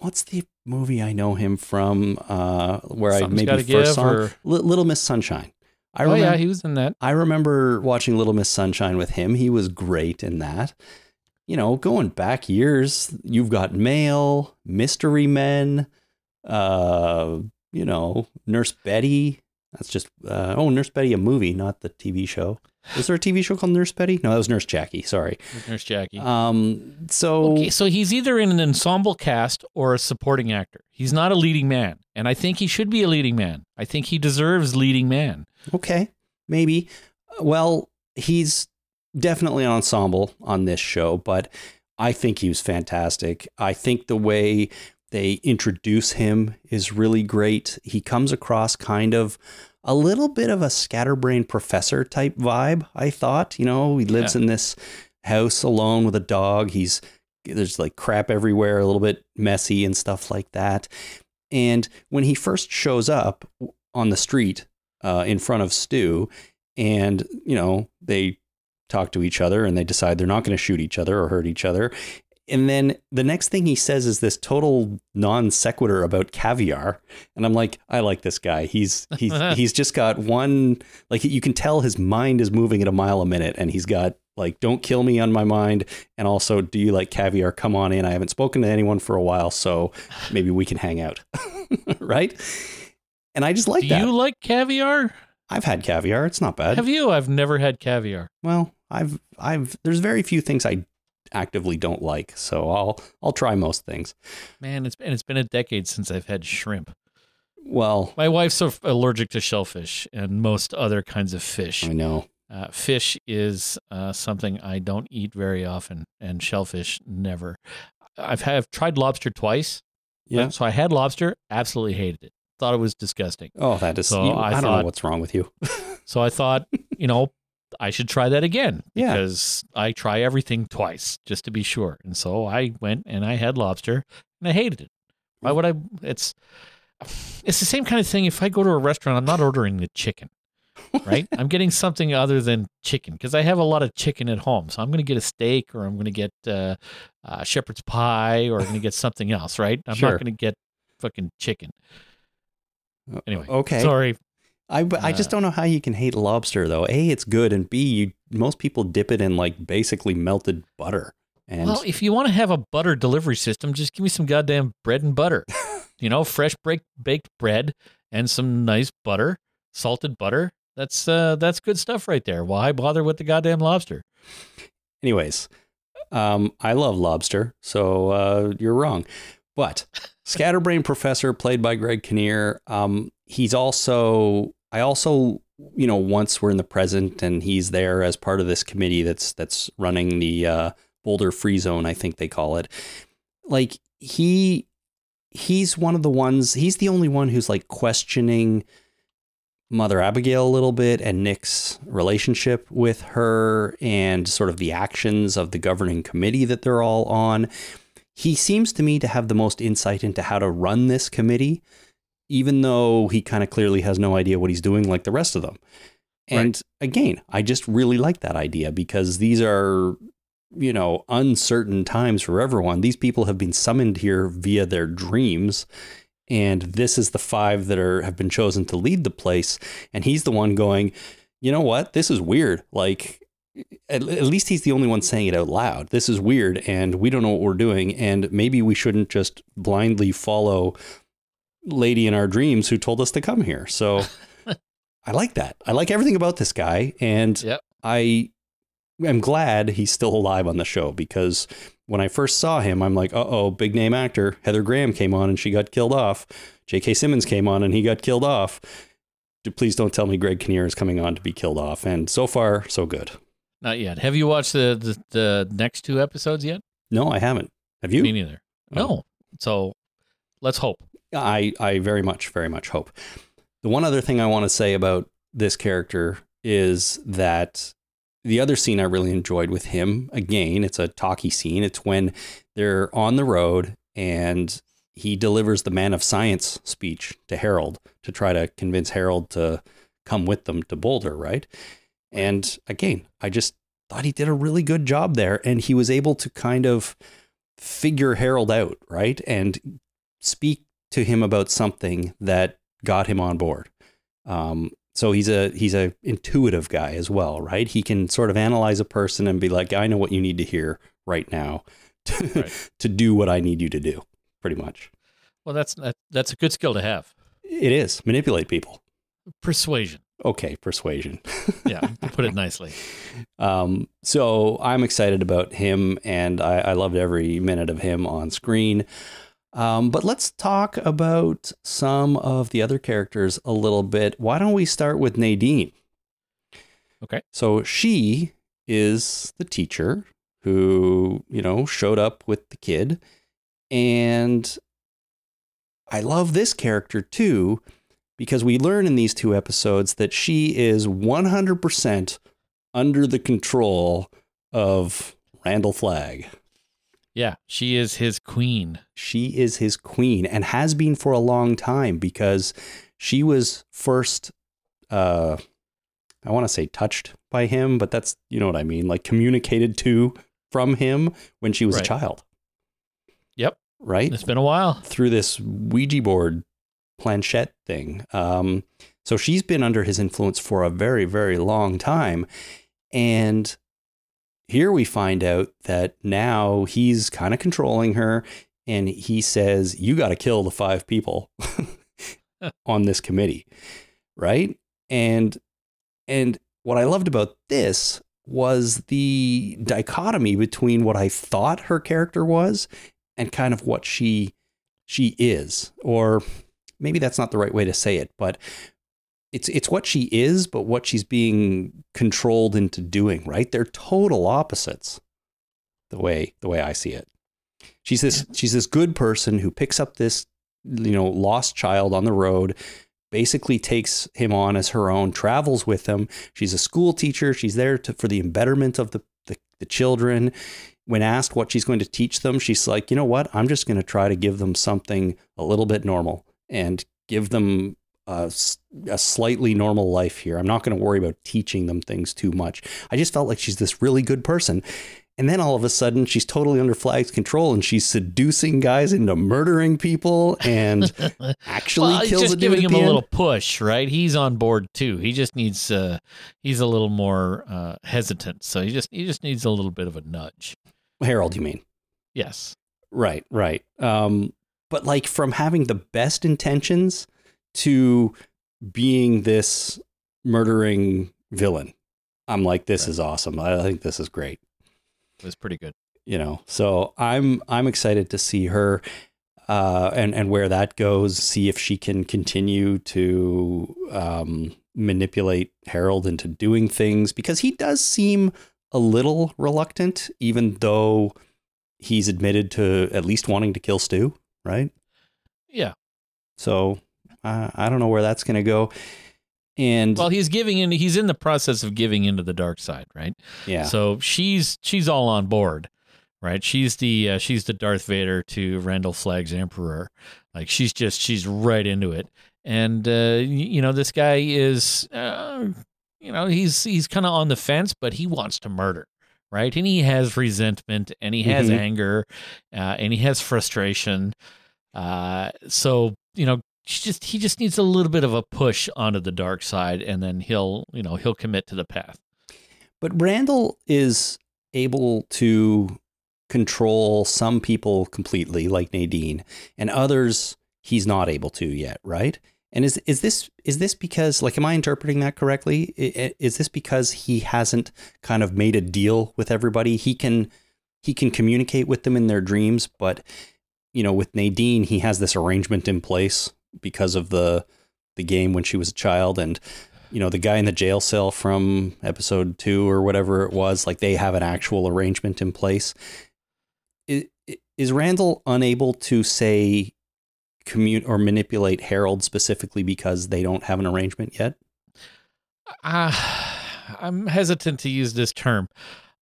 what's the movie I know him from? Uh, where I maybe first saw him? or- Li- Little Miss Sunshine. I oh remember. yeah, he was in that. I remember watching Little Miss Sunshine with him. He was great in that. You know, going back years, you've got Mail, Mystery Men, uh, you know, Nurse Betty. That's just uh, oh, Nurse Betty, a movie, not the TV show. Was there a TV show called Nurse Betty? No, that was Nurse Jackie. Sorry. Nurse Jackie. Um, so Okay, so he's either in an ensemble cast or a supporting actor. He's not a leading man, and I think he should be a leading man. I think he deserves leading man. Okay, maybe. Well, he's definitely an ensemble on this show, but I think he was fantastic. I think the way they introduce him is really great. He comes across kind of a little bit of a scatterbrain professor type vibe, I thought. You know, he lives in this house alone with a dog. He's there's like crap everywhere, a little bit messy and stuff like that. And when he first shows up on the street uh, in front of Stu, and you know they talk to each other and they decide they're not going to shoot each other or hurt each other. And then the next thing he says is this total non sequitur about caviar, and I'm like, I like this guy. He's he's [laughs] he's just got one like you can tell his mind is moving at a mile a minute, and he's got like "Don't kill me" on my mind, and also "Do you like caviar? Come on in. I haven't spoken to anyone for a while, so maybe we can hang out, [laughs] right?" And I just like Do that. you like caviar? I've had caviar. It's not bad. Have you? I've never had caviar. Well, I've I've there's very few things I actively don't like, so I'll I'll try most things. Man, it's been it's been a decade since I've had shrimp. Well, My wife's so allergic to shellfish and most other kinds of fish. I know. Uh, fish is uh, something I don't eat very often, and shellfish never. I've have tried lobster twice. Yeah. So I had lobster, absolutely hated it. Thought it was disgusting. Oh, that is. So you- I I, don't know what's wrong with you. So I thought, you know, I should try that again Yeah. because I try everything twice just to be sure. And so I went and I had lobster and I hated it. Why would I? It's it's the same kind of thing. If I go to a restaurant, I'm not ordering the chicken, [laughs] right? I'm getting something other than chicken because I have a lot of chicken at home. So I'm going to get a steak or I'm going to get uh, uh, shepherd's pie or I'm going to get something else, right? I'm Sure. not going to get fucking chicken. Anyway, okay. sorry. I I just don't know how you can hate lobster though. A, it's good, and B, you most people dip it in like basically melted butter. And Well, if you want to have a butter delivery system, just give me some goddamn bread and butter. you know, fresh baked baked bread and some nice butter, salted butter. That's uh that's good stuff right there. Why bother with the goddamn lobster? Anyways, um, I love lobster, so uh, you're wrong. But Scatterbrain [laughs] Professor, played by Greg Kinnear, um, he's also I also you know once we're in the present and he's there as part of this committee that's that's running the uh, Boulder Free Zone, I think they call it. Like he he's one of the ones. He's the only one who's like questioning Mother Abigail a little bit and Nick's relationship with her and sort of the actions of the governing committee that they're all on. he seems to me to have the most insight into how to run this committee, even though he kind of clearly has no idea what he's doing like the rest of them. And again, I just really like that idea because these are, you know, uncertain times for everyone. These people have been summoned here via their dreams. And this is the five that are have been chosen to lead the place. And he's the one going, you know what? This is weird. Like at, at least he's the only one saying it out loud. This is weird and we don't know what we're doing. And maybe we shouldn't just blindly follow lady in our dreams who told us to come here. So [laughs] I like that. I like everything about this guy. And Yep. I am glad he's still alive on the show because when I first saw him, I'm like, uh oh, big name actor. Heather Graham came on and she got killed off. J.K. Simmons came on and he got killed off. Please don't tell me Greg Kinnear is coming on to be killed off. And so far, so good. Not yet. Have you watched the the, the next two episodes yet? No, I haven't. Have you? Me neither. No. So let's hope. I, I very much, very much hope. The one other thing I want to say about this character is that the other scene I really enjoyed with him, again, it's a talky scene. It's when they're on the road and he delivers the man of science speech to Harold to try to convince Harold to come with them to Boulder, right? And again, I just thought he did a really good job there. And he was able to kind of figure Harold out, right? And speak to him about something that got him on board. Um, so he's a he's a intuitive guy as well, right? He can sort of analyze a person and be like, I know what you need to hear right now [laughs] to, Right. to do what I need you to do, pretty much. Well, that's that, that's a good skill to have. It is manipulate people. Persuasion. Okay, persuasion. [laughs] Yeah, to put it nicely. Um, so I'm excited about him, and I, I loved every minute of him on screen. Um, but let's talk about some of the other characters a little bit. Why don't we start with Nadine? Okay. So she is the teacher who, you know, showed up with the kid. And I love this character too, because we learn in these two episodes that she is 100% under the control of Randall Flagg. Yeah, she is his queen. She is his queen and has been for a long time because she was first, uh, I want to say touched by him, but that's, you know what I mean, like communicated to from him when she was Right. a child. Yep. Right? It's been a while. through this Ouija board planchette thing. Um, so she's been under his influence for a very, very long time. And here we find out that now he's kind of controlling her and he says, You got to kill the five people [laughs] on this committee. Right. And, and what I loved about this was the dichotomy between what I thought her character was and kind of what she she is or maybe that's not the right way to say it but it's it's what she is but what she's being controlled into doing right? They're total opposites the way the way I see it. She's this she's this good person who picks up this you know lost child on the road basically takes him on as her own travels with him. She's a school teacher. She's there to, for the embetterment of the, the the children. When asked what she's going to teach them, she's like, you know what? I'm just going to try to give them something a little bit normal and give them a, a slightly normal life here. I'm not going to worry about teaching them things too much. I just felt like she's this really good person. And then all of a sudden, she's totally under Flagg's control and she's seducing guys into murdering people and [laughs] actually well, kills just a dude giving him a end. little push, right? He's on board too. He just needs uh he's a little more uh hesitant. So he just he just needs a little bit of a nudge. Harold, you mean? Yes. Right, right. Um, but like from having the best intentions to being this murdering villain, I'm like, this Right. is awesome. I think this is great. It was pretty good. You know, so I'm I'm excited to see her uh, and and where that goes. See if she can continue to um, manipulate Harold into doing things because he does seem a little reluctant, even though he's admitted to at least wanting to kill Stu, right? Yeah. So I don't know where that's going to go. And Well, he's giving in he's in the process of giving into the dark side, right? yeah, So she's she's all on board. right? She's the uh, she's the Darth Vader to Randall Flagg's Emperor. Like she's just she's right into it, and uh, you know this guy is, uh, you know he's he's kind of on the fence, but he wants to murder, right? And he has resentment, and he has Mhm. anger, uh, and he has frustration. Uh, so you know. Just he just needs a little bit of a push onto the dark side, and then he'll you know he'll commit to the path. But Randall is able to control some people completely, like Nadine, and others he's not able to yet, right? And is is this is this because like am I interpreting that correctly? Is this because he hasn't kind of made a deal with everybody? He can he can communicate with them in their dreams, but you know, with Nadine, he has this arrangement in place because of the the game when she was a child and you know the guy in the jail cell from episode 2 or whatever it was like they have an actual arrangement in place is, is Randall unable to say commute or manipulate Harold specifically because they don't have an arrangement yet uh, I'm hesitant to use this term.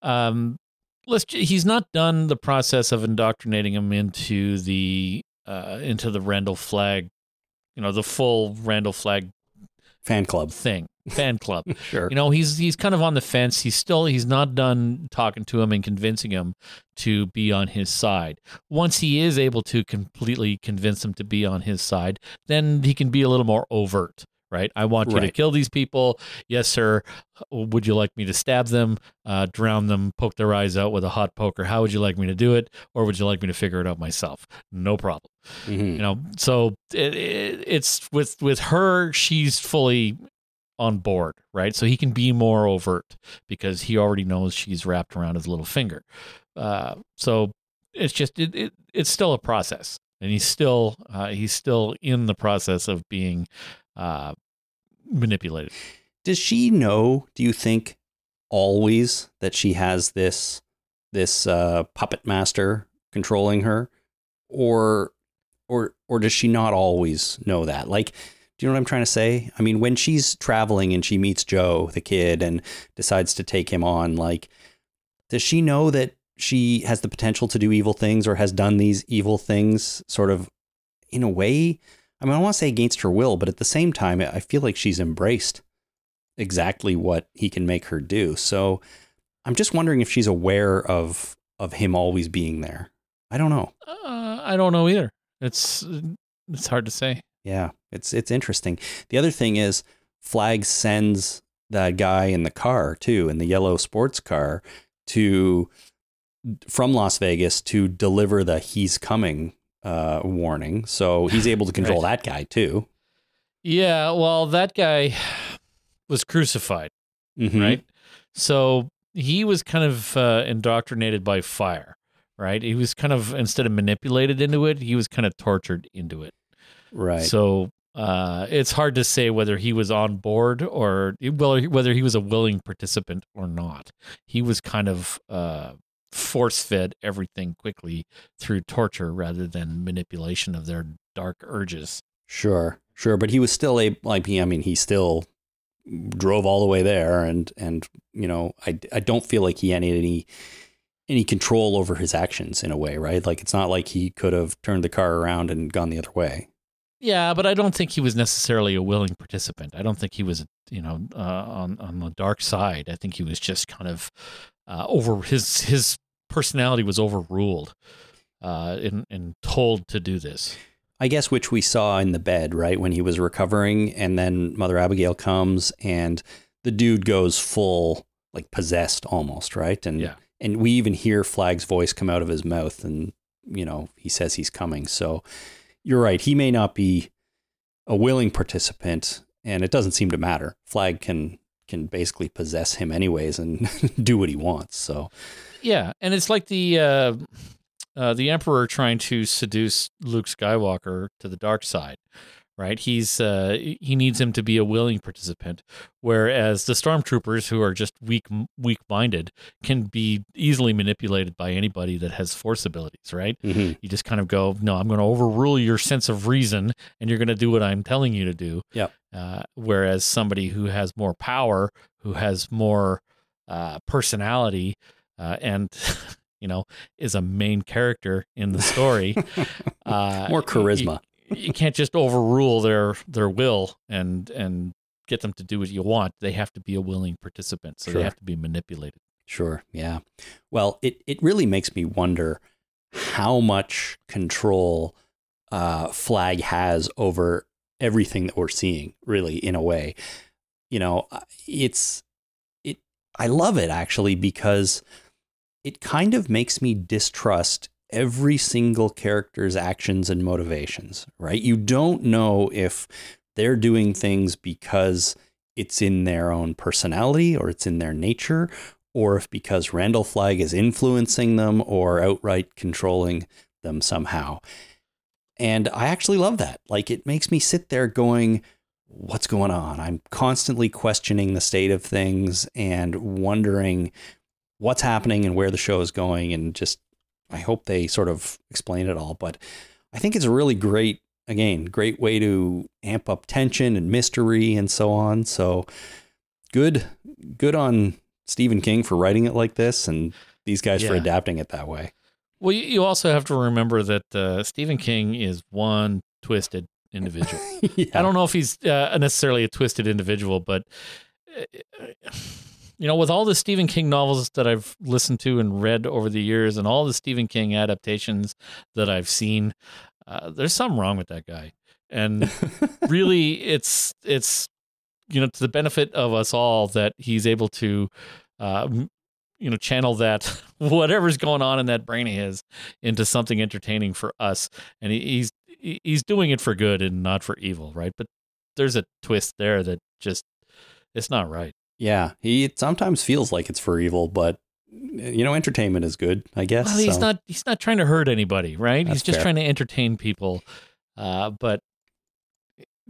Um, let's. He's not done the process of indoctrinating him into the uh, into the Randall Flagg, you know, the full Randall Flagg fan club thing, fan club. [laughs] sure You know, he's he's kind of on the fence. He's still he's not done talking to him and convincing him to be on his side. Once he is able to completely convince him to be on his side, then he can be a little more overt. Right, I want you to kill these people. Yes, sir. Would you like me to stab them, uh, drown them, poke their eyes out with a hot poker? How would you like me to do it, or would you like me to figure it out myself? No problem Mhm. you know so it, it, it's with with her she's fully on board right so he can be more overt because he already knows she's wrapped around his little finger uh, so it's just it, it it's still a process and he's still uh, he's still in the process of being uh, manipulated. Does she know do you think always that she has this this uh, puppet master controlling her? Or or or does she not always know that? Like do you know what i'm trying to say? I mean when she's traveling and she meets joe the kid and decides to take him on like does she know that she has the potential to do evil things or has done these evil things sort of in a way i mean i want to say against her will but at the same time i feel like she's embraced exactly what he can make her do. So I'm just wondering if she's aware of of him always being there. I don't know. uh, i don't know either it's it's hard to say Yeah, it's it's interesting. The other thing is Flagg sends that guy in the car too, in the yellow sports car, to from Las Vegas to deliver the "he's coming" uh, warning. So he's able to [laughs] control that guy too. yeah well that guy was crucified Mhm. right? So he was kind of uh, indoctrinated by fire, right? He was kind of instead of manipulated into it, he was kind of tortured into it. Right. So uh, it's hard to say whether he was on board or well, whether he was a willing participant or not. He was kind of uh, force fed everything quickly through torture rather than manipulation of their dark urges. Sure, sure, but he was still able. Like, I mean, he still drove all the way there, and and you know, I I don't feel like he had any any control over his actions in a way, right? Like, it's not like he could have turned the car around and gone the other way. Yeah, but I don't think he was necessarily a willing participant. I don't think he was, you know, uh, on on the dark side. I think he was just kind of uh, over his his personality was overruled uh, and and told to do this. I guess which we saw in the bed, right, when he was recovering, and then Mother Abigail comes, and the dude goes full like possessed almost, right? And Yeah. and we even hear Flagg's voice come out of his mouth, and you know he says he's coming. So you're right; he may not be a willing participant, and it doesn't seem to matter. Flagg can can basically possess him anyways and [laughs] do what he wants. So Yeah, and it's like the uh, uh, the Emperor trying to seduce Luke Skywalker to the dark side, right? He's uh, he needs him to be a willing participant, whereas the stormtroopers, who are just weak weak minded, can be easily manipulated by anybody that has force abilities, right? mhm. You just kind of go, no, I'm going to overrule your sense of reason, and you're going to do what I'm telling you to do. Yep. Uh, whereas somebody who has more power, who has more uh, personality, uh, and [laughs] you know, is a main character in the story. [laughs] uh, More charisma. You, you can't just overrule their their will and and get them to do what you want. They have to be a willing participant, so Sure. they have to be manipulated. Sure. Yeah. Well, it, it really makes me wonder how much control uh, Flagg has over everything that we're seeing, really, in a way. You know, it's, it, I love it actually because it kind of makes me distrust every single character's actions and motivations, right? You don't know if they're doing things because it's in their own personality or it's in their nature or if because Randall Flagg is influencing them or outright controlling them somehow. And I actually love that. Like it makes me sit there going, what's going on? I'm constantly questioning the state of things and wondering what's happening and where the show is going. And just, I hope they sort of explain it all. But I think it's a really great, again, great way to amp up tension and mystery and so on. So good, good on Stephen King for writing it like this and these guys for adapting it that way. Well, you, also have to remember that uh, Stephen King is one twisted individual. [laughs] yeah. I don't know if he's uh, necessarily a twisted individual, but uh, you know, with all the Stephen King novels that I've listened to and read over the years, and all the Stephen King adaptations that I've seen, uh, there's something wrong with that guy. And [laughs] really, it's it's you know to the benefit of us all that he's able to. Uh, you know, channel that [laughs] whatever's going on in that brain of his into something entertaining for us, and he, he's he's doing it for good and not for evil, right? But there's a twist there that just it's not right. Yeah, he sometimes feels like it's for evil, but you know, entertainment is good, I guess. Well, he's so. not he's not trying to hurt anybody, right? That's he's just fair. trying to entertain people. Uh, but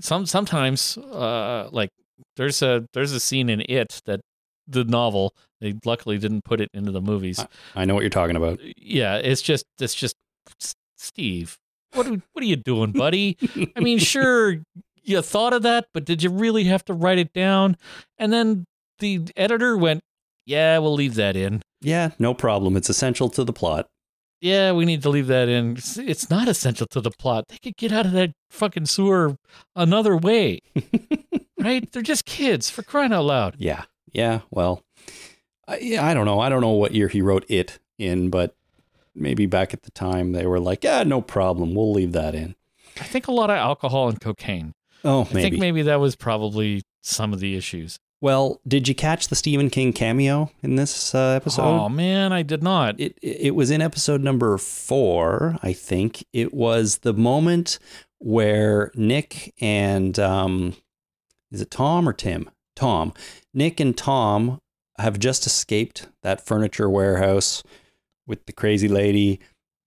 some sometimes, uh, like there's a there's a scene in it that the novel they luckily didn't put it into the movies. I know what you're talking about. yeah, it's just it's just Steve. What are, what are you doing, buddy? I mean, [laughs] sure, you thought of that, but did you really have to write it down? And then the editor went, "Yeah, we'll leave that in. Yeah, no problem. It's essential to the plot. Yeah, we need to leave that in. It's, it's not essential to the plot. They could get out of that fucking sewer another way, [laughs] right? They're just kids for crying out loud. Yeah, yeah. Well, I, yeah, I don't know. I don't know what year he wrote it in, but maybe back at the time they were like, yeah, no problem. We'll leave that in. I think a lot of alcohol and cocaine. Oh, I maybe. think maybe that was probably some of the issues. Well, did you catch the Stephen King cameo in this uh, episode? oh man, I did not. it it was in episode number four, I think. It was the moment where Nick and um, is it Tom or Tim? Tom. Nick and Tom have just escaped that furniture warehouse with the crazy lady,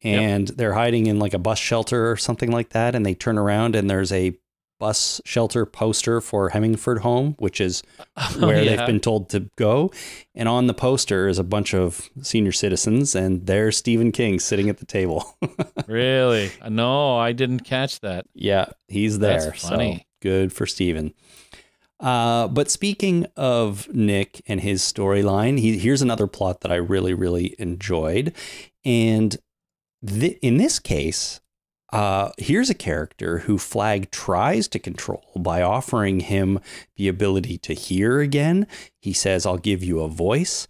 and they're hiding in like a bus shelter or something like that. And they turn around and there's a bus shelter poster for Hemingford Home, which is [laughs] oh, where Oh, yeah. they've been told to go. And on the poster is a bunch of senior citizens, and there's Stephen King sitting at the table. [laughs] Really? Uh, no, I didn't catch that. yeah, he's That's there. funny. So good for Stephen. Uh, but speaking of Nick and his storyline, he, here's another plot that I really, really enjoyed. And th- in this case, uh, here's a character who Flagg tries to control by offering him the ability to hear again. He says, I'll give you a voice.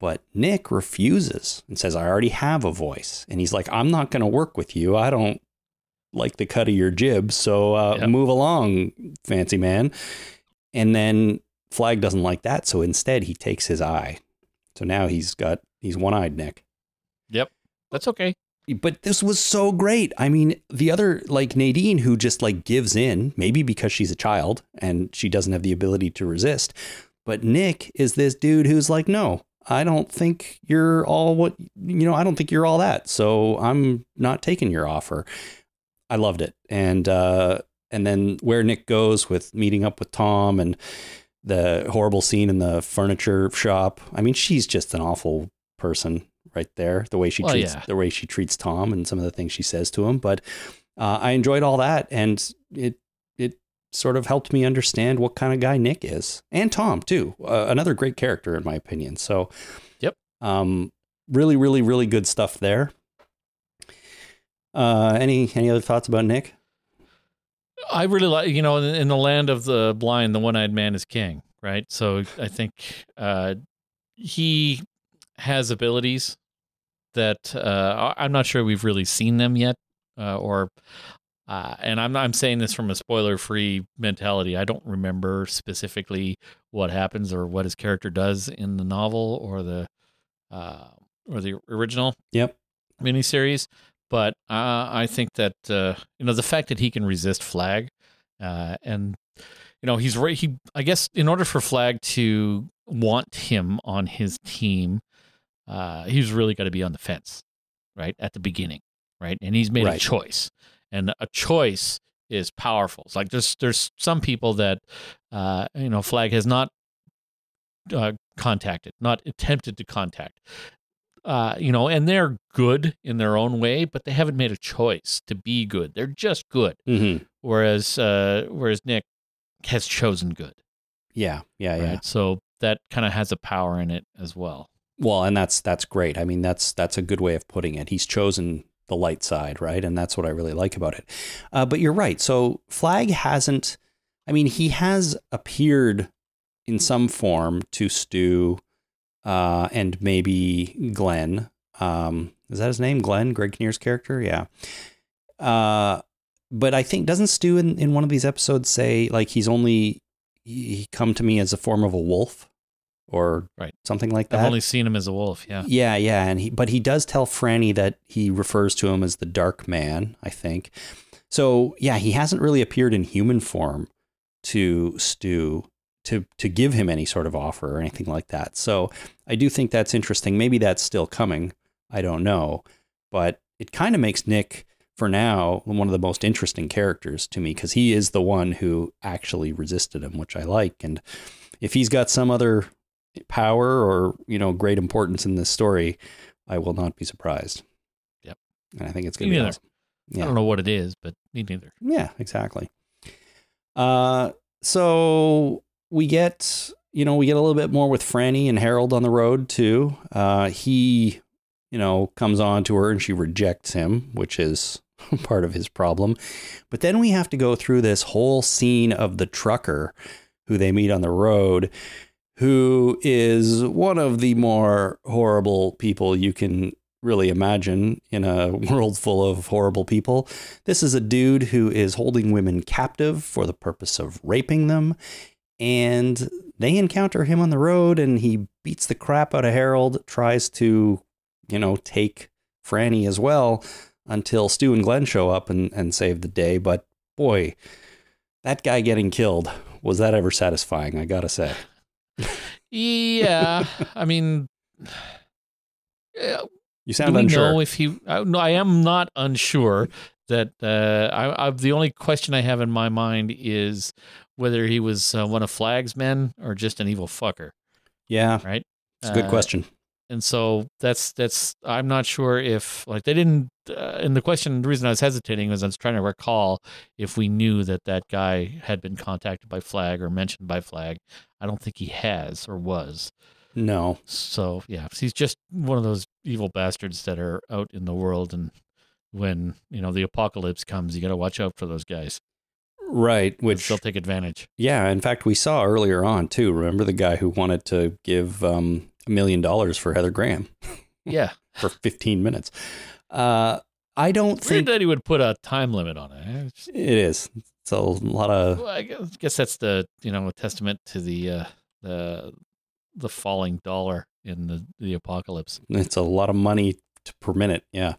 But Nick refuses and says, I already have a voice. And he's like, I'm not going to work with you. I don't like the cut of your jib. So uh, Yep. move along, fancy man. And then Flagg doesn't like that. So instead, he takes his eye. So now he's got, he's one eyed Nick Yep. That's okay. but this was so great. I mean, the other like Nadine who just like gives in, maybe because she's a child and she doesn't have the ability to resist. But Nick is this dude who's like, "No, I don't think you're all what you know, I don't think you're all that. So I'm not taking your offer." I loved it. And uh and then where Nick goes with meeting up with Tom and the horrible scene in the furniture shop. I mean, she's just an awful person right there. The way she Well, treats yeah. the way she treats Tom and some of the things she says to him. But uh, I enjoyed all that, and it it sort of helped me understand what kind of guy Nick is, and Tom too. Uh, another great character in my opinion. So, Yep. Um, really, really, really good stuff there. Uh, any any other thoughts about Nick? I really like, you know, in, in the land of the blind, the one-eyed man is king, right? So I think uh, he has abilities that uh, I'm not sure we've really seen them yet, uh, or uh, and I'm I'm saying this from a spoiler-free mentality. I don't remember specifically what happens or what his character does in the novel or the uh, or the original Yep. miniseries. But uh, I think that uh, you know the fact that he can resist Flagg, uh, and you know he's right. He I guess in order for Flagg to want him on his team, uh, he's really got to be on the fence, right at the beginning, right? And he's made a choice, and a choice is powerful. It's like there's there's some people that uh, you know Flagg has not uh, contacted, not attempted to contact. Uh, you know, and they're good in their own way, but they haven't made a choice to be good. They're just good. Mm-hmm. Whereas, uh, whereas Nick has chosen good. Yeah. Yeah. Yeah. So that kind of has a power in it as well. Well, and that's that's great. I mean, that's that's a good way of putting it. He's chosen the light side, right? And that's what I really like about it. Uh, but you're right. So Flagg hasn't. I mean, he has appeared in some form to Stu uh, and maybe Glenn. Um, is that his name? Glenn, Greg Kinnear's character? Yeah. Uh, but I think doesn't Stu in, in one of these episodes say like he's only he come to me as a form of a wolf or Right. something like that? I've only seen him as a wolf. Yeah. Yeah, yeah, and he but he does tell Franny that he refers to him as the Dark Man, I think. So yeah, he hasn't really appeared in human form to Stu to to give him any sort of offer or anything like that. So I do think that's interesting. Maybe that's still coming. I don't know, but it kind of makes Nick for now one of the most interesting characters to me because he is the one who actually resisted him, which I like. And if he's got some other power or you know great importance in this story, I will not be surprised. Yep. And I think it's going to be awesome. I don't know what it is, but me neither. Yeah, exactly. Uh, so we get, you know, we get a little bit more with Franny and Harold on the road too. Uh, he, you know, comes on to her and she rejects him, which is [laughs] part of his problem. But then we have to go through this whole scene of the trucker who they meet on the road, who is one of the more horrible people you can really imagine in a [laughs] world full of horrible people. This is a dude who is holding women captive for the purpose of raping them. And they encounter him on the road and he beats the crap out of Harold, tries to, you know, take Franny as well until Stu and Glenn show up and, and save the day. But boy, that guy getting killed, was that ever satisfying? I gotta say. Yeah. [laughs] I mean, uh, You do sound we unsure. know if he? I, no, I am not unsure. That uh, I, I, the only question I have in my mind is whether he was uh, one of Flagg's men or just an evil fucker. yeah, Right. it's a good Uh, question. and so that's that's I'm not sure if like they didn't. Uh, and the question, the reason I was hesitating was I was trying to recall if we knew that that guy had been contacted by Flagg or mentioned by Flagg. I don't think he has or was. No. So yeah, he's just one of those evil bastards that are out in the world, and when you know the apocalypse comes, you got to watch out for those guys. Right. Which they'll take advantage. Yeah, in fact, we saw earlier on too. Remember the guy who wanted to give um, a million dollars for Heather Graham Yeah, [laughs] for 15 minutes? Uh, I don't weird think that he would put a time limit on it. It's- it is. It's a lot of Well, I guess, guess that's the you know a testament to the uh, the the falling dollar in the the apocalypse. it's a lot of money to, per minute. Yeah.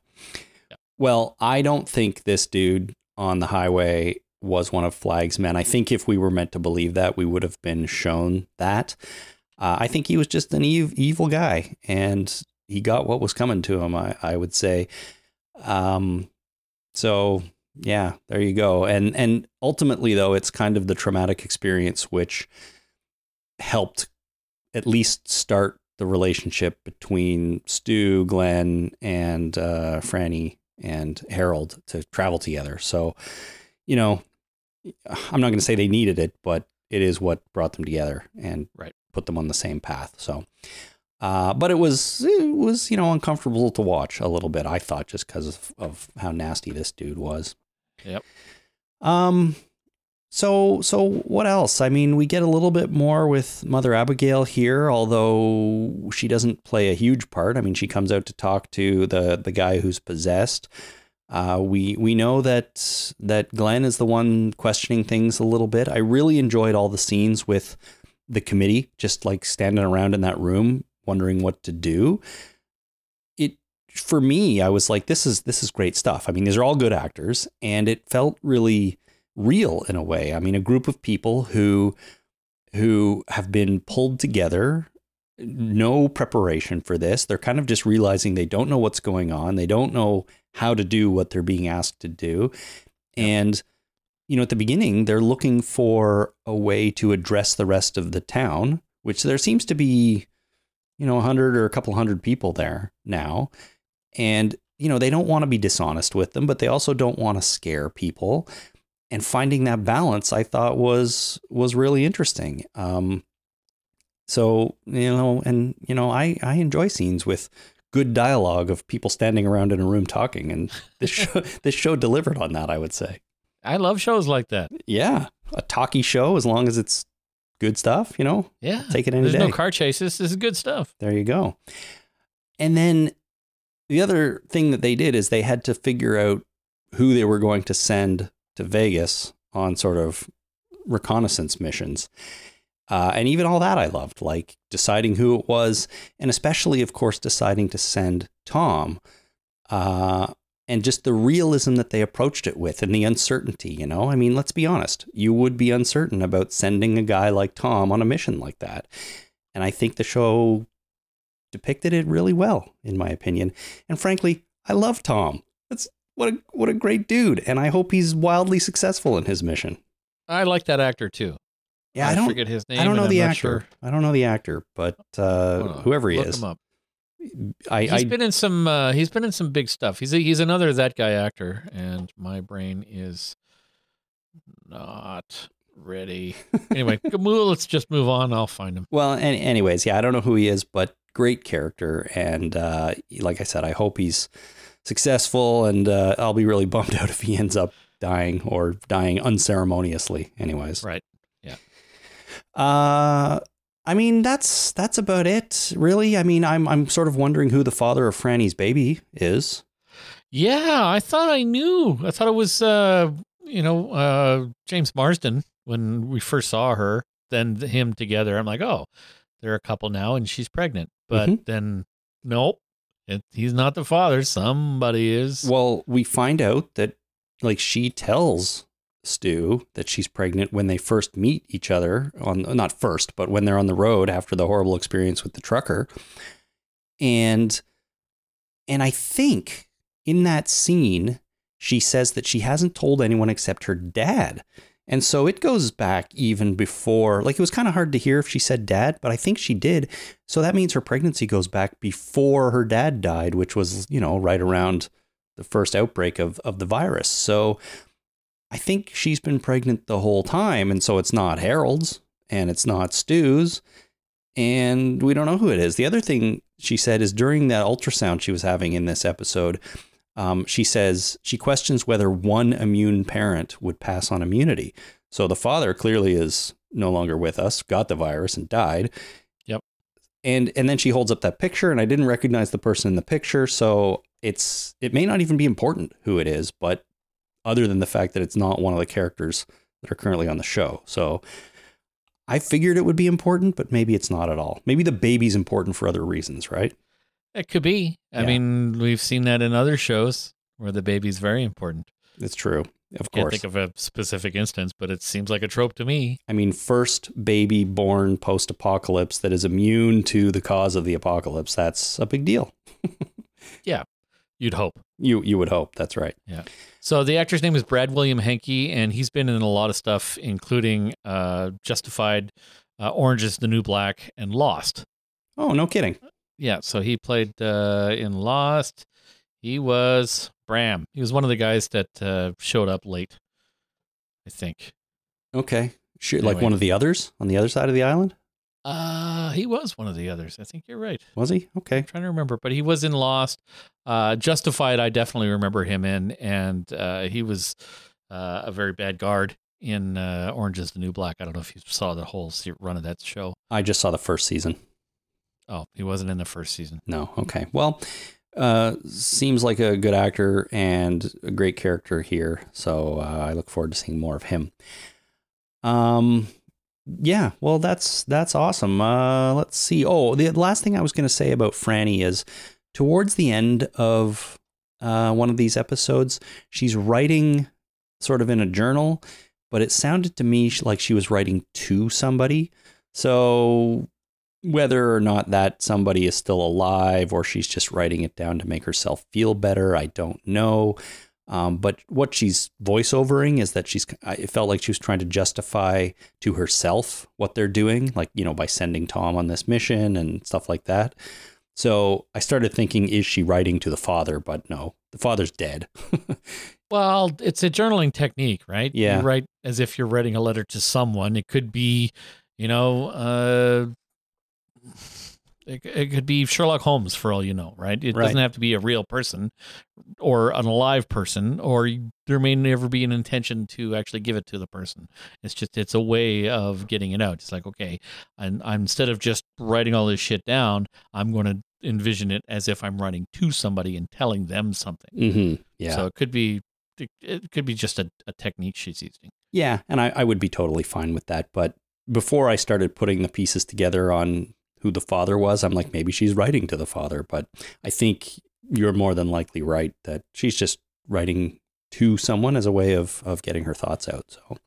Yeah. Well, I don't think this dude on the highway was one of Flagg's men. I think if we were meant to believe that, we would have been shown that. Uh, I think he was just an ev- evil guy, and he got what was coming to him. I, I would say. Um, so yeah, there you go. And and ultimately, though, it's kind of the traumatic experience which helped at least start the relationship between Stu, Glenn, and uh, Franny and Harold to travel together. So, you know, I'm not going to say they needed it, but it is what brought them together and Right. put them on the same path. So, Uh, but it was it was you know uncomfortable to watch a little bit. I thought just because of, of how nasty this dude was. Yep. Um. So so what else? I mean, we get a little bit more with Mother Abigail here, although she doesn't play a huge part. I mean, she comes out to talk to the the guy who's possessed. Uh, we we know that that Glenn is the one questioning things a little bit. I really enjoyed all the scenes with the committee, just like standing around in that room, wondering what to do. It for me, I was like, this is this is great stuff. I mean, these are all good actors, and it felt really real in a way. I mean, a group of people who who have been pulled together no preparation for this. They're kind of just realizing they don't know what's going on. They don't know how to do what they're being asked to do. And, you know, at the beginning, they're looking for a way to address the rest of the town, which there seems to be, you know, a hundred or a couple hundred people there now. And, you know, they don't want to be dishonest with them, but they also don't want to scare people. And finding that balance, I thought was was really interesting. Um, so you know, and you know, I I enjoy scenes with good dialogue of people standing around in a room talking, and this [laughs] show this show delivered on that. I would say. I love shows like that. Yeah, a talky show as long as it's good stuff. You know, Yeah. take it any There's day. no car chases. This is good stuff. There you go. And then the other thing that they did is they had to figure out who they were going to send to Vegas on sort of reconnaissance missions. Uh, and even all that I loved, like deciding who it was, and especially, of course, deciding to send Tom. Uh, and just the realism that they approached it with and the uncertainty, you know? I mean, let's be honest. You would be uncertain about sending a guy like Tom on a mission like that. And I think the show depicted it really well, in my opinion. And frankly, I love Tom. That's what a what a great dude, and I hope he's wildly successful in his mission. I like that actor too. Yeah, I don't forget his name. I don't and know the actor. sure. I don't know the actor, but uh, whoever he Look is, him up. I, He's I been in some. Uh, he's been in some big stuff. He's a, he's another that guy actor, and my brain is not ready. Anyway, [laughs] let's just move on. I'll find him. well, any, anyways, yeah, I don't know who he is, but great character, and uh, like I said, I hope he's successful, and uh, I'll be really [laughs] bummed out if he ends up dying or dying unceremoniously. Anyways, Right. Uh, I mean that's that's about it, really. I mean, I'm I'm sort of wondering who the father of Franny's baby is. Yeah, I thought I knew. I thought it was, uh, you know, uh, James Marsden when we first saw her. Then him together. I'm like, oh, they're a couple now, and she's pregnant. But Mhm. then, nope, it, he's not the father. Somebody is. Well, we find out that like she tells Stu that she's pregnant when they first meet each other on not first, but when they're on the road after the horrible experience with the trucker. And and I think in that scene she says that she hasn't told anyone except her dad. And so it goes back even before, like it was kind of hard to hear if she said dad, but I think she did. So that means her pregnancy goes back before her dad died, which was, you know, right around the first outbreak of, of the virus. So I think she's been pregnant the whole time. And so it's not Harold's and it's not Stu's. And we don't know who it is. The other thing she said is during that ultrasound she was having in this episode, um, she says she questions whether one immune parent would pass on immunity. So the father clearly is no longer with us, got the virus and died. Yep. And and then she holds up that picture, and I didn't recognize the person in the picture, so it's it may not even be important who it is, but other than the fact that it's not one of the characters that are currently on the show. So I figured it would be important, but maybe it's not at all. Maybe the baby's important for other reasons, right? It could be. I Yeah. mean, we've seen that in other shows where the baby's very important. It's true. Of Can't course. think of a specific instance, but it seems like a trope to me. I mean, first baby born post apocalypse that is immune to the cause of the apocalypse. That's a big deal. [laughs] You'd hope. You you would hope. That's right. Yeah. So the actor's name is Brad William Henke, and he's been in a lot of stuff, including uh, Justified, uh, Orange is the New Black, and Lost. Oh, no kidding. Yeah, so he played uh, in Lost. He was Bram. He was one of the guys that uh, showed up late, I think. Okay. Sure, like one of the others on the other side of the island? Uh, he was one of the others. I think you're right. Was he? Okay. I'm trying to remember, but he was in Lost. Uh, Justified, I definitely remember him in, and uh, he was uh, a very bad guard in uh, Orange is the New Black. I don't know if you saw the whole run of that show. I just saw the first season. Oh, he wasn't in the first season. No. Okay. Well, uh, seems like a good actor and a great character here. So uh, I look forward to seeing more of him. Um, yeah. Well, that's that's awesome. Uh, let's see. Oh, the last thing I was going to say about Franny is towards the end of uh, one of these episodes, she's writing sort of in a journal, but it sounded to me like she was writing to somebody. So whether or not that somebody is still alive or she's just writing it down to make herself feel better, I don't know. Um, but what she's voiceovering is that she's, it felt like she was trying to justify to herself what they're doing, like, you know, by sending Tom on this mission and stuff like that. So I started thinking, is she writing to the father? But no, the father's dead. [laughs] Well, it's a journaling technique, right? Yeah. You write as if you're writing a letter to someone. It could be, you know, uh, it, it could be Sherlock Holmes for all you know, right? It Right. doesn't have to be a real person or an alive person, or there may never be an intention to actually give it to the person. It's just it's a way of getting it out. It's like okay, and I'm instead of just writing all this shit down, I'm going to envision it as if I'm writing to somebody and telling them something. mm-hmm. Yeah. So it could be it, it could be just a, a technique she's using. Yeah, and I, I would be totally fine with that. But before I started putting the pieces together on who the father was, I'm like, maybe she's writing to the father. But I think you're more than likely right that she's just writing to someone as a way of of getting her thoughts out. So,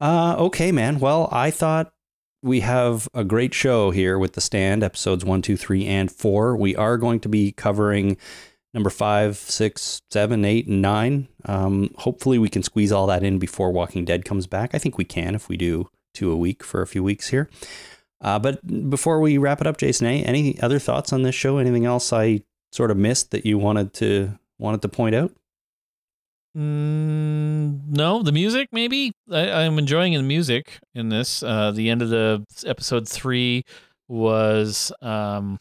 uh, okay, man. Well, I thought we have a great show here with the stand episodes one, two, three, and four. We are going to be covering number five, six, seven, eight, and nine. Um, hopefully, we can squeeze all that in before Walking Dead comes back. I think we can if we do two a week for a few weeks here. Uh, but before we wrap it up, Jason, any, any other thoughts on this show? Anything else I sort of missed that you wanted to wanted to point out? Mm, no, the music maybe. I, I'm enjoying the music in this. Uh, the end of the episode three was, um,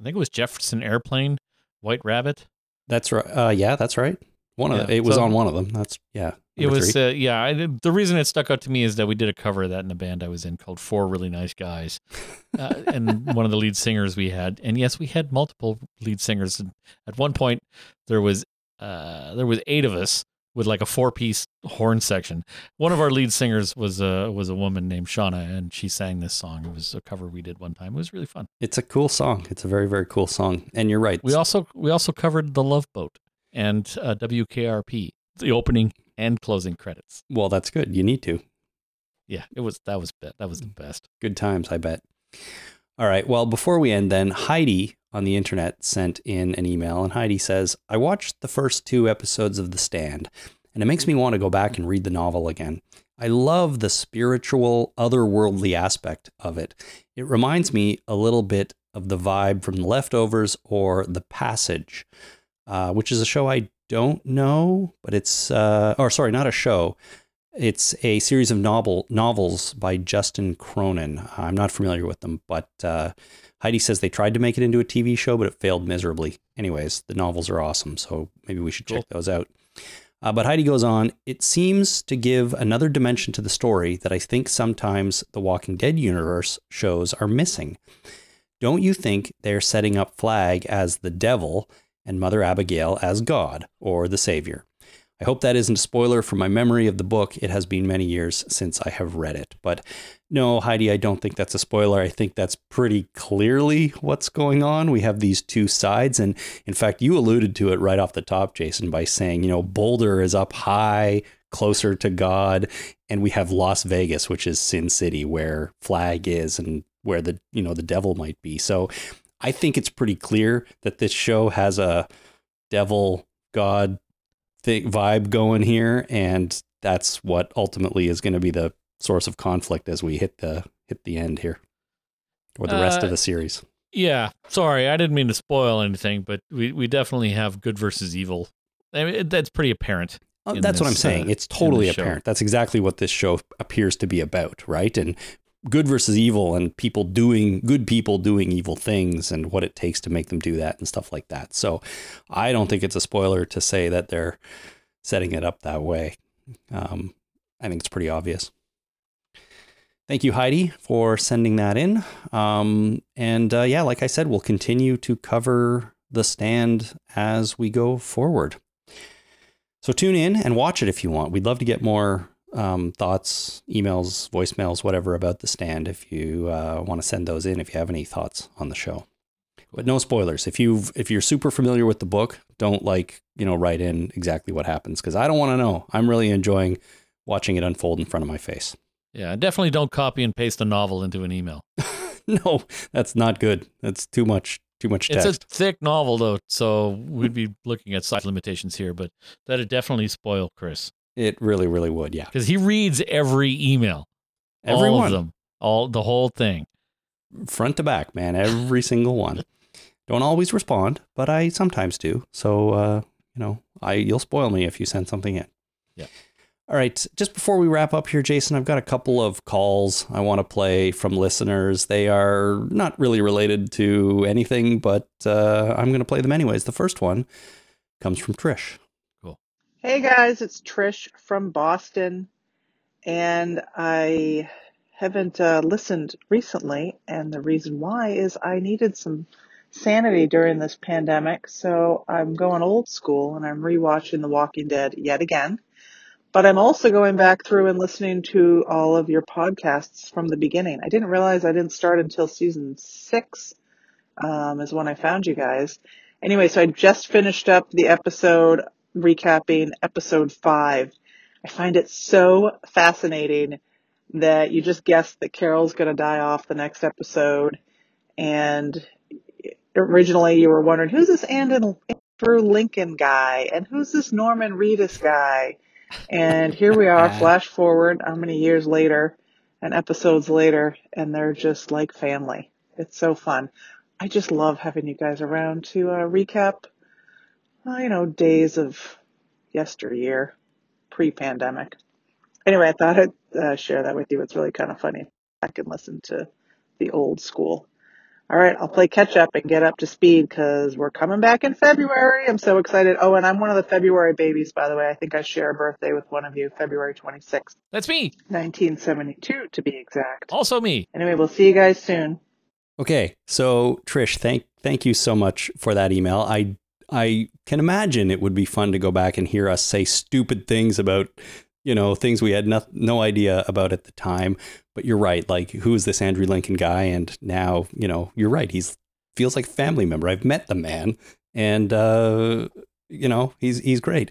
I think it was Jefferson Airplane, White Rabbit. That's right. Uh, yeah, that's right. One of Yeah, it was so- on one of them. That's yeah. It number was, uh, yeah. I, the reason it stuck out to me is that we did a cover of that in a band I was in called Four Really Nice Guys, [laughs] uh, and one of the lead singers we had, and yes, we had multiple lead singers. At one point, there was uh, there was eight of us with like a four piece horn section. One of our lead singers was a was a woman named Shauna, and she sang this song. It was a cover we did one time. It was really fun. It's a cool song. It's a very very cool song. And you're right. We also we also covered the Love Boat and uh, WKRP, the opening and closing credits. well, that's good. You need to. Yeah, it was that was that was the best. Good times, I bet. All right. Well, before we end, then, Heidi on the internet sent in an email, and Heidi says, I watched the first two episodes of The Stand, and it makes me want to go back and read the novel again. I love the spiritual, otherworldly aspect of it. It reminds me a little bit of the vibe from The Leftovers or The Passage, uh, which is a show I don't know, but it's, uh, or sorry, not a show. It's a series of novel novels by Justin Cronin. I'm not familiar with them, but uh, Heidi says they tried to make it into a TV show, but it failed miserably. Anyways, the novels are awesome, so maybe we should check those out. Uh, but Heidi goes on, it seems to give another dimension to the story that I think sometimes the Walking Dead universe shows are missing. Don't you think they're setting up Flagg as the devil and Mother Abigail as God or the Savior? I hope that isn't a spoiler for my memory of the book. It has been many years since I have read it. But no, Heidi, I don't think that's a spoiler. I think that's pretty clearly what's going on. We have these two sides. And in fact, you alluded to it right off the top, Jason, by saying, you know, Boulder is up high, closer to God. And we have Las Vegas, which is Sin City, where Flagg is and where the, you know, the devil might be. So I think it's pretty clear that this show has a devil, God, thing, vibe going here, and that's what ultimately is going to be the source of conflict as we hit the hit the end here, or the rest Uh, of the series. Yeah, sorry, I didn't mean to spoil anything, but we, we definitely have good versus evil. I mean, it- that's pretty apparent. In that's what I'm saying. uh, it's totally this show. apparent. That's exactly what this show appears to be about, right? And good versus evil and people doing good people doing evil things and what it takes to make them do that and stuff like that. So I don't think it's a spoiler to say that they're setting it up that way. Um, I think it's pretty obvious. Thank you, Heidi, for sending that in. Um, and uh, yeah, like I said, we'll continue to cover the stand as we go forward. So tune in and watch it if you want. We'd love to get more um, thoughts, emails, voicemails, whatever about the stand if you uh, want to send those in if you have any thoughts on the show. But no spoilers. If you if you're super familiar with the book, don't like you know write in exactly what happens because I don't want to know. I'm really enjoying watching it unfold in front of my face. Yeah, definitely don't copy and paste a novel into an email. [laughs] no, that's not good. That's too much too much text. It's a thick novel though, so we'd be looking at size limitations here, but that'd definitely spoil Chris. It really, really would, yeah. Because he reads every email. Every all one. of them. All the whole thing. Front to back, man. Every single one. Don't always respond, but I sometimes do. So uh, you know, I you'll spoil me if you send something in. Yeah. All right. Just before we wrap up here, Jason, I've got a couple of calls I want to play from listeners. They are not really related to anything, but uh, I'm going to play them anyways. The first one comes from Trish. Hey guys, it's Trish from Boston, and I haven't uh, listened recently, and the reason why is I needed some sanity during this pandemic, so I'm going old school and I'm rewatching The Walking Dead yet again. But I'm also going back through and listening to all of your podcasts from the beginning. I didn't realize I didn't start until season six, um, is when I found you guys. Anyway, so I just finished up the episode recapping episode five. I find it so fascinating that you just guessed that Carol's going to die off the next episode. And originally you were wondering, who's this Andrew Lincoln guy? And who's this Norman Reedus guy? And here we are, [laughs] flash forward how many years later and episodes later, and they're just like family. It's so fun. I just love having you guys around to uh, recap uh, you know, days of yesteryear, pre-pandemic. Anyway, I thought I'd uh, share that with you. It's really kind of funny. I can listen to the old school. All right, I'll play catch up and get up to speed because we're coming back in February. I'm so excited. Oh, and I'm one of the February babies, by the way. I think I share a birthday with one of you, February 26th, That's me. 1972 to be exact. Also me. Anyway, we'll see you guys soon. Okay, so Trish, thank thank you so much for that email. I I can imagine it would be fun to go back and hear us say stupid things about, you know, things we had no, no idea about at the time. But you're right. Like, who is this Andrew Lincoln guy? And now, you know, you're right. He's feels like a family member. I've met the man, and uh, you know, he's he's great.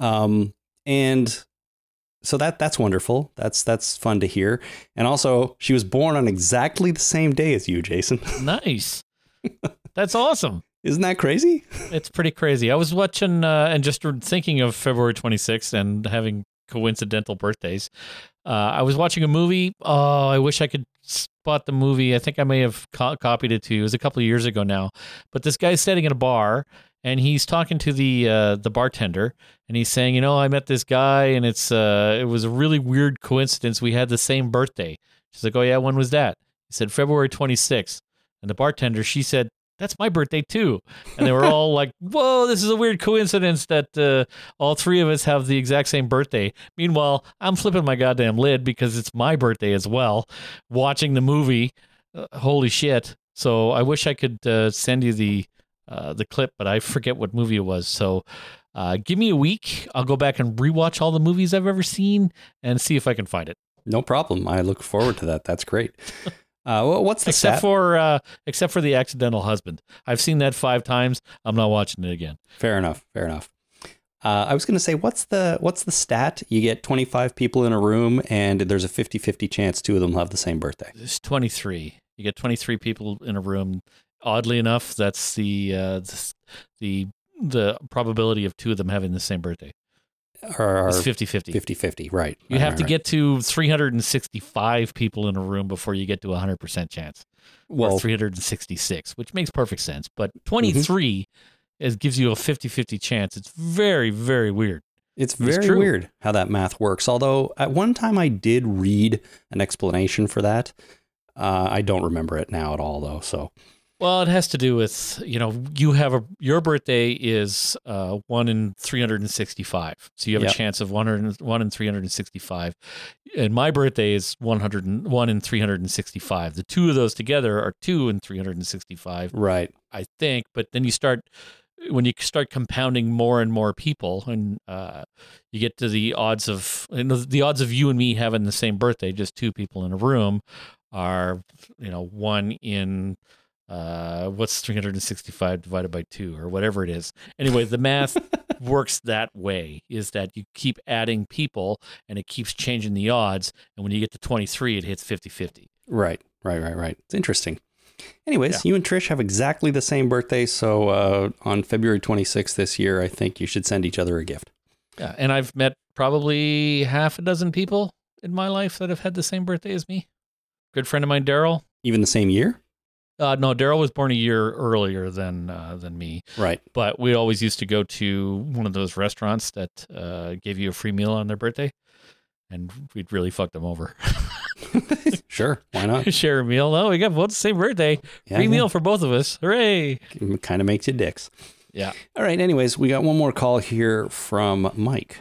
Um, and so that that's wonderful. That's that's fun to hear. And also, she was born on exactly the same day as you, Jason. [laughs] Nice. That's awesome. Isn't that crazy? [laughs] It's pretty crazy. I was watching uh, and just thinking of February 26th and having coincidental birthdays. Uh, I was watching a movie. Oh, I wish I could spot the movie. I think I may have co- copied it to you. It was a couple of years ago now. But this guy's sitting in a bar and he's talking to the uh, the bartender and he's saying, you know, I met this guy and it's uh, it was a really weird coincidence. We had the same birthday. She's like, oh yeah, when was that? He said February 26th. And the bartender, she said, that's my birthday too. And they were all [laughs] like, whoa, this is a weird coincidence that uh, all three of us have the exact same birthday. Meanwhile, I'm flipping my goddamn lid because it's my birthday as well, watching the movie. Uh, holy shit. So I wish I could uh, send you the uh, the clip, but I forget what movie it was. So uh, give me a week. I'll go back and rewatch all the movies I've ever seen and see if I can find it. No problem. I look forward to that. That's great. [laughs] Uh, what's the except stat? for uh, except for the accidental husband. I've seen that five times. I'm not watching it again. Fair enough. Fair enough. Uh, I was going to say, what's the what's the stat? You get 25 people in a room, and there's a 50-50 chance two of them have the same birthday. It's 23. You get 23 people in a room. Oddly enough, that's the uh, the the probability of two of them having the same birthday. Or It's 50-50. 50-50, right. You Right, have right, to right. get to 365 people in a room before you get to a 100% chance. well, or 366, which makes perfect sense. But Mm-hmm. 23 is, gives you a 50 50 chance. It's very, very weird. It's very true. weird how that math works. Although at one time I did read an explanation for that. Uh, I don't remember it now at all, though. So Well, it has to do with you know you have a your birthday is uh, one in three hundred and sixty five, so you have Yep. a chance of one hundred one in three hundred and sixty five, and my birthday is one hundred and one in three hundred and sixty five. The two of those together are two in three hundred and sixty five, right, I think. But then you start when you start compounding more and more people, and uh, you get to the odds of the odds of you and me having the same birthday, just two people in a room, are you know one in uh what's 365 divided by 2 or whatever it is anyway the math [laughs] works that way is that you keep adding people and it keeps changing the odds and when you get to 23 it hits 50-50 right, right, right, right. It's interesting. Anyways, you and Trish have exactly the same birthday, so uh, on February 26th this year, I think you should send each other a gift. yeah and i've met probably half a dozen people in my life that have had the same birthday as me good friend of mine daryl Even the same year, uh, no daryl was born a year earlier than uh, than me right? but we always used to go to one of those restaurants that uh, gave you a free meal on their birthday, and we'd really fuck them over. [laughs] sure, why not? [laughs] Share a meal. Oh, we got both the same birthday. Yeah, free yeah. meal for both of us. Hooray! Kind of makes you dicks. Yeah. All right. Anyways, we got one more call here from Mike.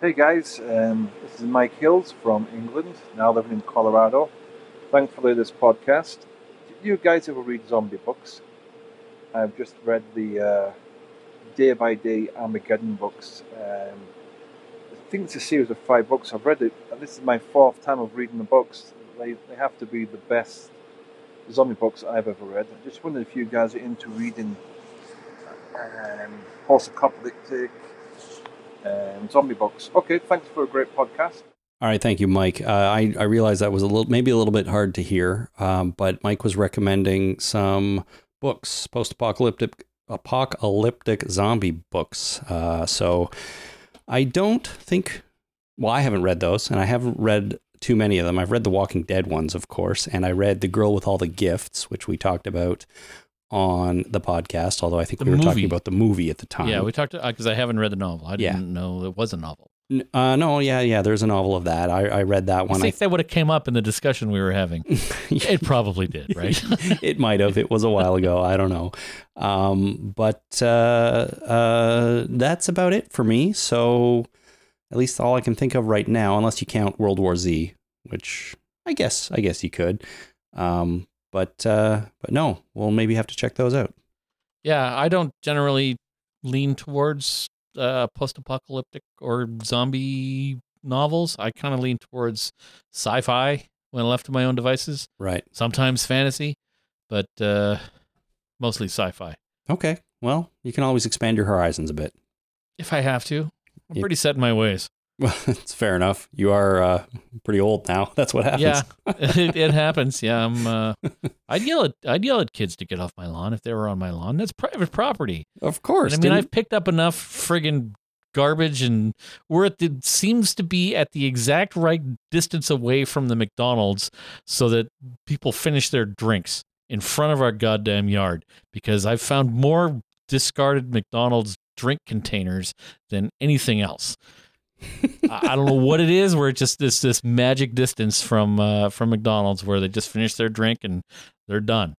Hey guys, um, this is Mike Hills from England, now living in Colorado. Thankfully, this podcast. You guys ever read zombie books? I've just read the uh, Day by Day Armageddon books. Um, I think it's a series of five books. I've read it, and this is my fourth time of reading the books. They, they have to be the best zombie books I've ever read. I just wondered if you guys are into reading um, post-apocalyptic um, zombie books. Okay, thanks for a great podcast. All right, thank you, Mike. Uh, I I realize that was a little maybe a little bit hard to hear, um, but Mike was recommending some books, post-apocalyptic apocalyptic zombie books. Uh, so I don't think. Well, I haven't read those, and I haven't read too many of them. I've read the Walking Dead ones, of course, and I read The Girl with All the Gifts, which we talked about on the podcast. Although I think The we were talking about the movie at the time. Yeah, we talked because I haven't read the novel. I didn't know it was a novel. Uh, no, yeah, yeah. There's a novel of that. I, I read that one. I think that would have came up in the discussion we were having. [laughs] It probably did, right? [laughs] it might have. It was a while ago. I don't know. Um, but uh, uh, that's about it for me. So at least all I can think of right now, unless you count World War Z, which I guess I guess you could. Um, but uh, but no, we'll maybe have to check those out. yeah, I don't generally lean towards uh, post-apocalyptic or zombie novels. I kind of lean towards sci-fi when left to my own devices. Right. sometimes fantasy, but uh, mostly sci-fi. Okay. Well, you can always expand your horizons a bit. If I have to, I'm Yeah. pretty set in my ways. Well, [laughs] it's fair enough. You are uh, pretty old now. [laughs] That's what happens. Yeah, [laughs] it, it happens. Yeah, I'm. Uh, I'd yell at I'd yell at kids to get off my lawn if they were on my lawn. That's private property. Of course. And I mean, didn't- I've picked up enough friggin' garbage, and we're at the seems to be at the exact right distance away from the McDonald's, so that people finish their drinks in front of our goddamn yard. Because I've found more discarded McDonald's drink containers than anything else. I I don't know what it is. Where it's just this this magic distance from uh, from McDonald's, where they just finish their drink and they're done.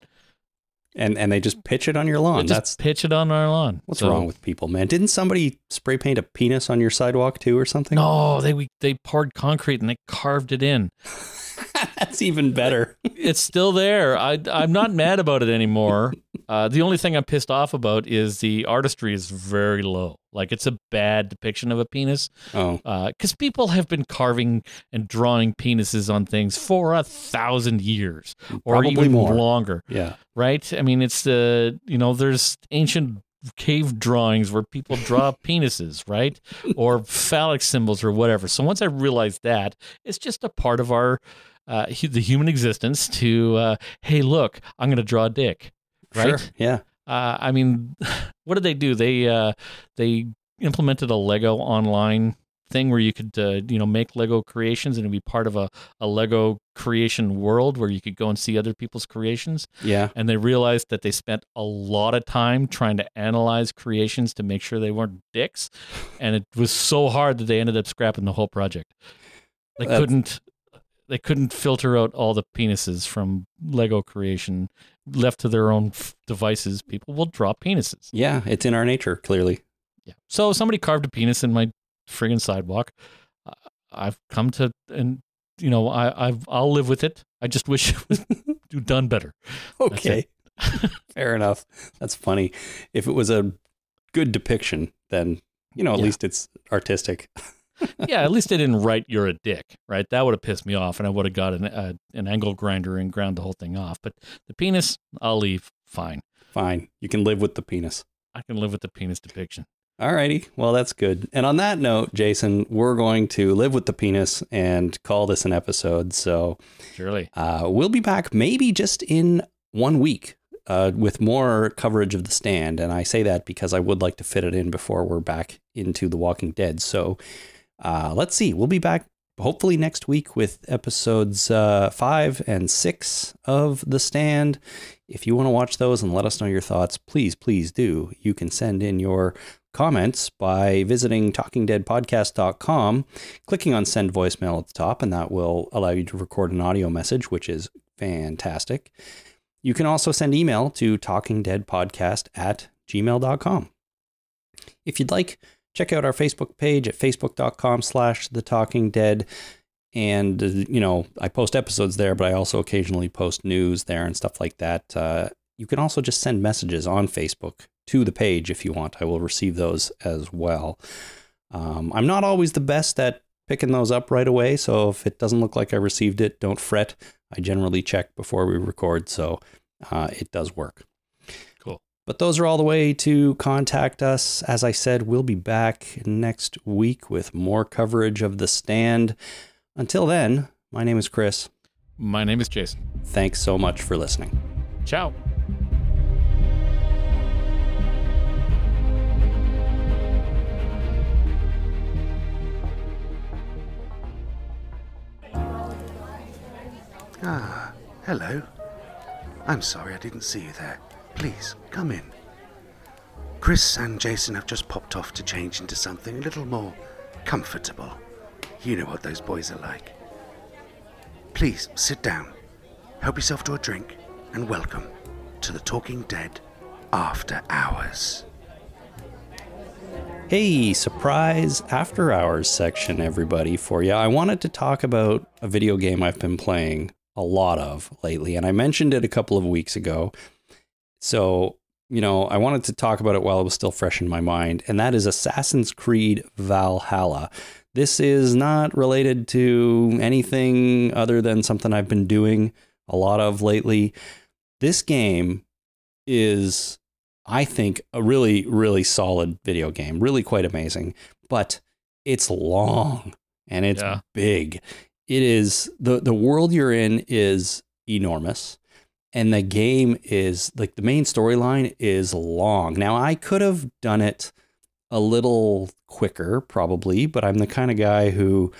and and they just pitch it on your They lawn. just That's pitch it on our lawn. what's So- wrong with people, man. Didn't somebody spray paint a penis on your sidewalk too, or something? No, they we, they poured concrete and they carved it in. [laughs] That's even better. It's still there. I I'm not mad about it anymore. [laughs] Uh, the only thing I'm pissed off about is the artistry is very low. Like it's a bad depiction of a penis. Oh, Because people have been carving and drawing penises on things for a thousand years or Probably even more. longer. yeah. right? I mean, it's the you know, there's ancient cave drawings where people draw [laughs] penises, right, or phallic symbols or whatever. So once I realized that, it's just a part of our uh, the human existence to uh, hey, look, I'm going to draw a dick, right? Sure. Yeah. Uh, I mean, [sighs] what did they do? They uh, they implemented a Lego online thing where you could uh, you know make Lego creations and it'd be part of a, a Lego creation world where you could go and see other people's creations. Yeah. And they realized that they spent a lot of time trying to analyze creations to make sure they weren't dicks, and it was so hard that they ended up scrapping the whole project. They That's- couldn't they couldn't filter out all the penises from Lego creation. Left to their own f- devices, people will draw penises. Yeah. It's in our nature, clearly. Yeah. So somebody carved a penis in my friggin' sidewalk. I've come to, and you know, I, I've I'll live with it. I just wish [laughs] it was done better. Okay. [laughs] Fair enough. That's funny. If it was a good depiction, then, you know, at Yeah. least it's artistic. [laughs] yeah, at least they didn't write "you're a dick," right? That would have pissed me off, and I would have got an uh, an angle grinder and ground the whole thing off. But the penis, I'll leave. Fine, Fine. You can live with the penis. I can live with the penis depiction. Alrighty. Well, that's good. And on that note, Jason, we're going to live with the penis and call this an episode. So Surely, uh, we'll be back maybe just in one week uh, with more coverage of the stand. And I say that because I would like to fit it in before we're back into The Walking Dead. So uh, let's see. We'll be back hopefully next week with episodes uh, five and six of The Stand. If you want to watch those and let us know your thoughts, please, please do. You can send in your comments by visiting talkingdeadpodcast.com, clicking on send voicemail at the top, and that will allow you to record an audio message, which is fantastic. You can also send email to talkingdeadpodcast at gmail.com. If you'd like, check out our Facebook page at facebook.com slash the talking dead. And, uh, you know, I post episodes there, but I also occasionally post news there and stuff like that. Uh, you can also just send messages on Facebook to the page if you want. I will receive those as well. Um, I'm not always the best at picking those up right away, so if it doesn't look like I received it, don't fret. I generally check before we record, so uh, it does work. Cool. But those are all the way to contact us. As I said, we'll be back next week with more coverage of the stand. Until then, my name is Chris. my name is Jason. Thanks so much for listening. Ciao. Ah, hello. I'm sorry I didn't see you there. Please, come in. Chris and Jason have just popped off to change into something a little more comfortable. You know what those boys are like. Please, sit down. Help yourself to a drink, and welcome to the Talking Dead After Hours. Hey, surprise after hours section, everybody, for you. I wanted to talk about a video game I've been playing a lot of lately, and I mentioned it a couple of weeks ago. So, you know, I wanted to talk about it while it was still fresh in my mind, and that is Assassin's Creed Valhalla. This is not related to anything other than something I've been doing a lot of lately. This game is I think a really, really solid video game, really quite amazing. But it's long and it's Yeah. big. It is the the world you're in is enormous, and the game is like the main storyline is long. Now I could have done it a little quicker, probably, but I'm the kind of guy who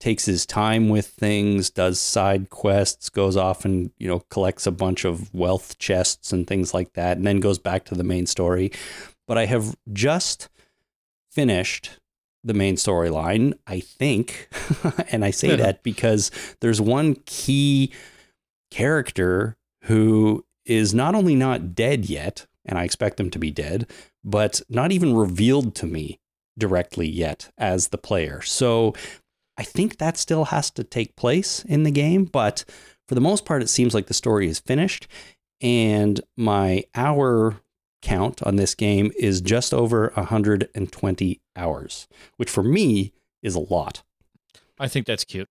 takes his time with things, does side quests, goes off and, you know, collects a bunch of wealth chests and things like that, and then goes back to the main story. But I have just finished the main storyline, I think. [laughs] and I say that because there's one key character who is not only not dead yet, and I expect them to be dead, but not even revealed to me directly yet as the player. So I think that still has to take place in the game, but for the most part, it seems like the story is finished. And my hour count on this game is just over 120 hours, which for me is a lot. I think that's cute.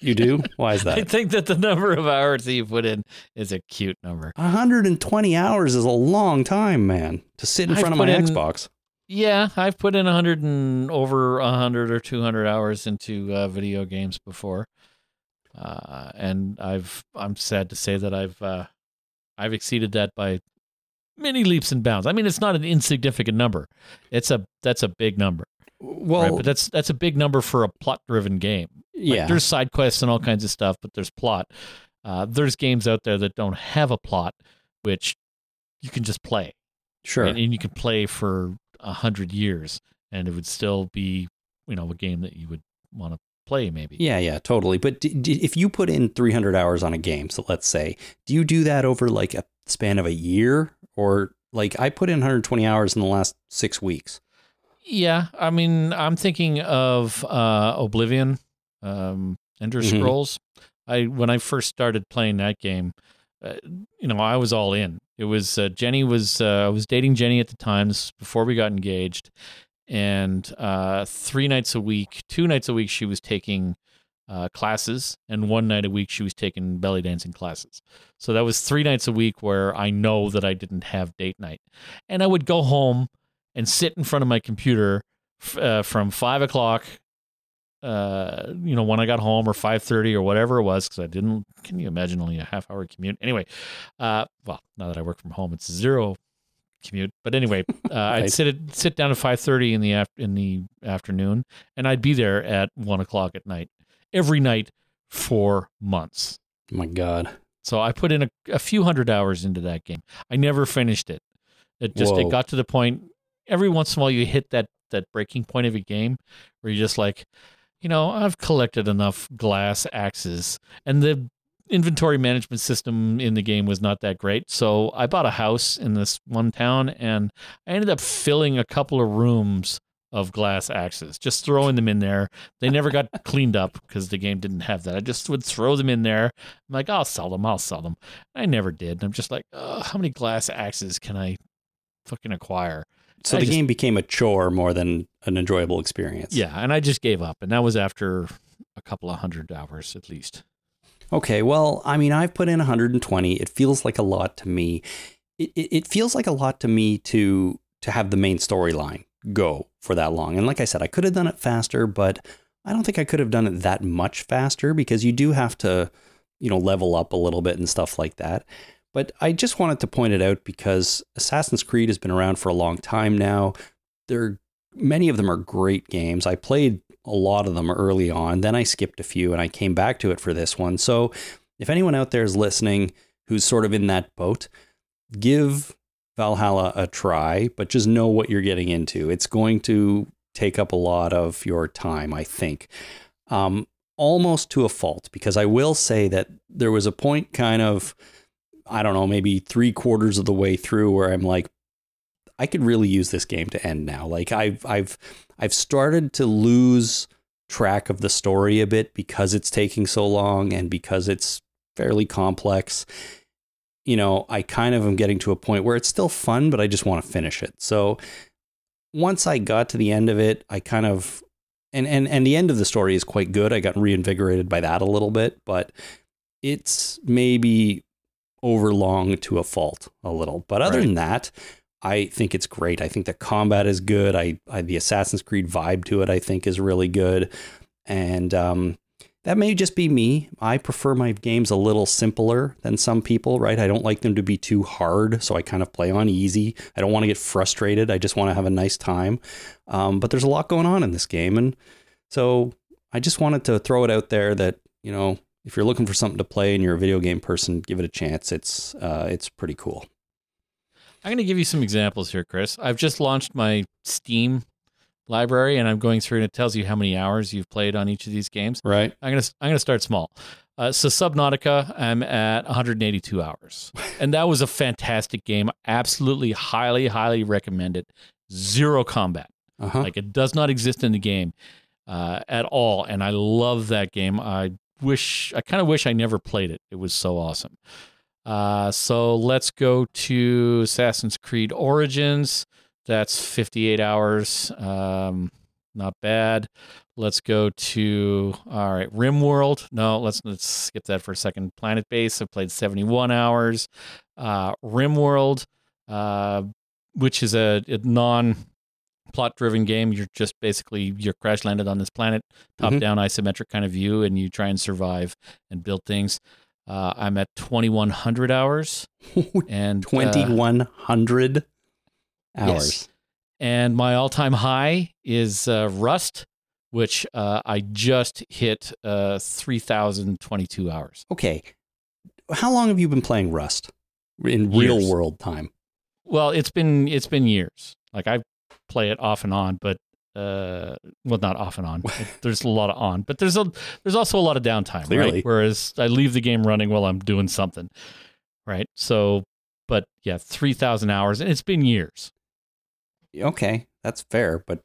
You do? [laughs] Why is that? I think that the number of hours that you put in is a cute number. 120 hours is a long time, man, to sit in I've front of my in- Xbox. Yeah, I've put in 100 and over 100 or 200 hours into uh, video games before. Uh, and I've I'm sad to say that I've uh, I've exceeded that by many leaps and bounds. I mean, it's not an insignificant number. It's a that's a big number. Well, right? But that's that's a big number for a plot-driven game. Like, yeah. there's side quests and all kinds of stuff, but there's plot. Uh, there's games out there that don't have a plot, which you can just play, sure. and, and you can play for a hundred years, and it would still be, you know, a game that you would want to play, maybe. Yeah, yeah, totally. But d- d- if you put in 300 hours on a game, so let's say, do you do that over like a span of a year or like I put in 120 hours in the last 6 weeks. Yeah, I mean, I'm thinking of uh, Oblivion, um, Elder Mhm. Scrolls. I when I first started playing that game, uh, you know, I was all in. It was uh, Jenny was uh, I was dating Jenny at the time this before we got engaged, and uh, three nights a week, two nights a week, she was taking uh, classes, and one night a week she was taking belly dancing classes. So that was three nights a week where I know that I didn't have date night, and I would go home and sit in front of my computer f- uh, from five o'clock, uh, you know, when I got home, or five thirty, or whatever it was, because I didn't. Can you imagine only a half hour commute? Anyway, uh, well, now that I work from home, it's zero commute. But anyway, [laughs] uh, I'd sit at, sit down at five thirty in the af- in the afternoon, and I'd be there at one o'clock at night every night for months. Oh my God. So I put in a, a few hundred hours into that game. I never finished it. It just Whoa. it got to the point. Every once in a while, you hit that that breaking point of a game where you're just like, you know, I've collected enough glass axes, and the inventory management system in the game was not that great. So I bought a house in this one town, and I ended up filling a couple of rooms of glass axes, just throwing them in there. They never got [laughs] cleaned up because the game didn't have that. I just would throw them in there. I'm like, I'll sell them. I'll sell them. I never did. And I'm just like, how many glass axes can I fucking acquire? So I the just- game became a chore more than an enjoyable experience. Yeah, and I just gave up, and that was after a couple of hundred hours at least. Okay, well, I mean, I've put in 120. It feels like a lot to me. It, it, it feels like a lot to me to to have the main storyline go for that long. And like I said, I could have done it faster, but I don't think I could have done it that much faster because you do have to, you know, level up a little bit and stuff like that. But I just wanted to point it out because Assassin's Creed has been around for a long time now. There many of them are great games. I played a lot of them early on, then I skipped a few and I came back to it for this one. So if anyone out there is listening who's sort of in that boat, give Valhalla a try, but just know what you're getting into. It's going to take up a lot of your time, I think. Um, almost to a fault, because I will say that there was a point kind of, I don't know, maybe three quarters of the way through where I'm like, I could really use this game to end now. Like I've I've I've started to lose track of the story a bit because it's taking so long and because it's fairly complex. You know, I kind of am getting to a point where it's still fun, but I just want to finish it. So once I got to the end of it, I kind of and and and the end of the story is quite good. I got reinvigorated by that a little bit, but it's maybe overlong to a fault a little. But other Right. than that, I think it's great. I think the combat is good. I, I the Assassin's Creed vibe to it, I think, is really good. And um, that may just be me. I prefer my games a little simpler than some people, right? I don't like them to be too hard, so I kind of play on easy. I don't want to get frustrated. I just want to have a nice time. Um, but there's a lot going on in this game, and so I just wanted to throw it out there that you know if you're looking for something to play and you're a video game person, give it a chance. It's uh, it's pretty cool. I'm going to give you some examples here, Chris. I've just launched my Steam library, and I'm going through, and it tells you how many hours you've played on each of these games. Right? I'm gonna I'm gonna start small. Uh, so Subnautica, I'm at 182 hours, [laughs] and that was a fantastic game. Absolutely, highly, highly recommend it. Zero combat, Uh huh. like it does not exist in the game uh, at all, and I love that game. I wish I kind of wish I never played it. It was so awesome. Uh, so let's go to Assassin's Creed Origins. That's 58 hours. Um, not bad. Let's go to all right, RimWorld. No, let's let's skip that for a second. Planet Base. I've played 71 hours. Uh, RimWorld, uh, which is a, a non plot driven game. You're just basically you're crash landed on this planet, top Mhm. down isometric kind of view, and you try and survive and build things. Uh, I'm at 2100 hours [laughs] and uh, 2100 hours. And my all-time high is uh, Rust, which uh, I just hit uh, 3,022 hours. Okay. How long have you been playing Rust in real world time? Well, it's been it's been years. Like I play it off and on, but uh, well, not off and on. [laughs] There's a lot of on, but there's a there's also a lot of downtime. Clearly. right? Whereas I leave the game running while I'm doing something, right? So, but yeah, three thousand hours, and it's been years. Okay, that's fair, but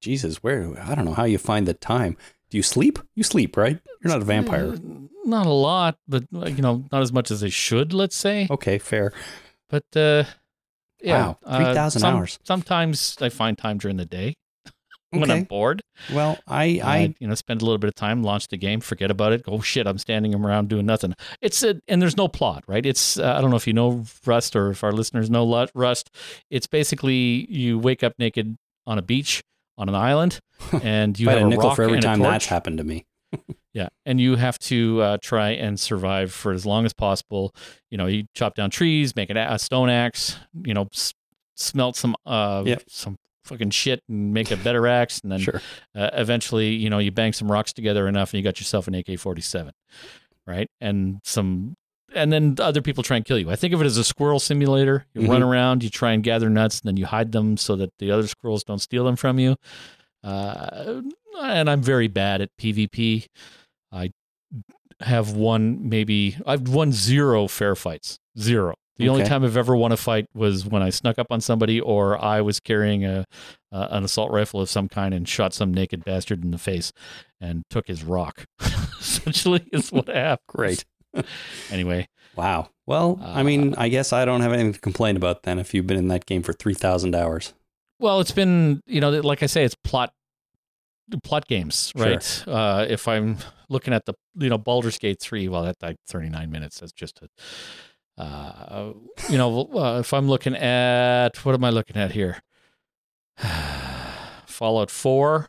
Jesus, where I don't know how you find the time. Do you sleep? You sleep, right? You're not a vampire. Uh, Not a lot, but uh, you know, not as much as they should. Let's say, Okay, fair. but uh, yeah, Wow, uh, 3,000 some- hours. Sometimes I find time during the day when I'm bored. Well, I, I, I you know spend a little bit of time, launch the game, forget about it. Oh shit, I'm standing around doing nothing. It's a and there's no plot, right? It's uh, I don't know if you know Rust or if our listeners know Rust. It's basically you wake up naked on a beach on an island, [laughs] and you had have a nickel for every time that's happened to me. [laughs] Yeah, and you have to uh, try and survive for as long as possible. You know, you chop down trees, make an a a stone axe. You know, s- smelt some uh Yep. some fucking shit and make a better axe, and then [laughs] Sure. uh, eventually, you know, you bang some rocks together enough, and you got yourself an AK-47, right? And some, and then other people try and kill you. I think of it as a squirrel simulator. You run around, you try and gather nuts, and then you hide them so that the other squirrels don't steal them from you. Uh, and I'm very bad at PvP. I have won maybe I've won zero fair fights, zero. The only time I've ever won a fight was when I snuck up on somebody, or I was carrying a uh, an assault rifle of some kind and shot some naked bastard in the face and took his rock. [laughs] Essentially, is what happened. Great. [laughs] Anyway, Wow. Well, I Uh, mean, I guess I don't have anything to complain about then if you've been in that game for 3,000 hours. well, it's been you know, like I say, it's plot plot games, Sure. right? Uh, if I'm looking at the you know Baldur's Gate three, well, that like 39 minutes. That's just a uh, you know, uh, if I'm looking at what am I looking at here? [sighs] Fallout 4.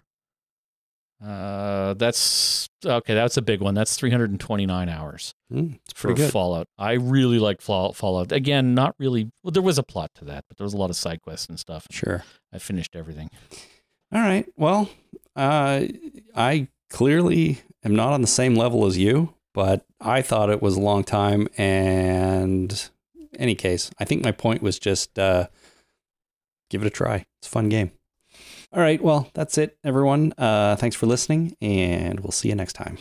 Uh, that's okay. That's a big one. That's 329 hours Mm, it's for pretty good. Fallout. I really like Fallout. Fallout. Again, not really. Well, there was a plot to that, but there was a lot of side quests and stuff. Sure. I finished everything. All right. Well, uh, I clearly am not on the same level as you, but I thought it was a long time. And any case, I think my point was just uh, give it a try. It's a fun game. All right. Well, that's it, everyone. Uh, thanks for listening, and we'll see you next time.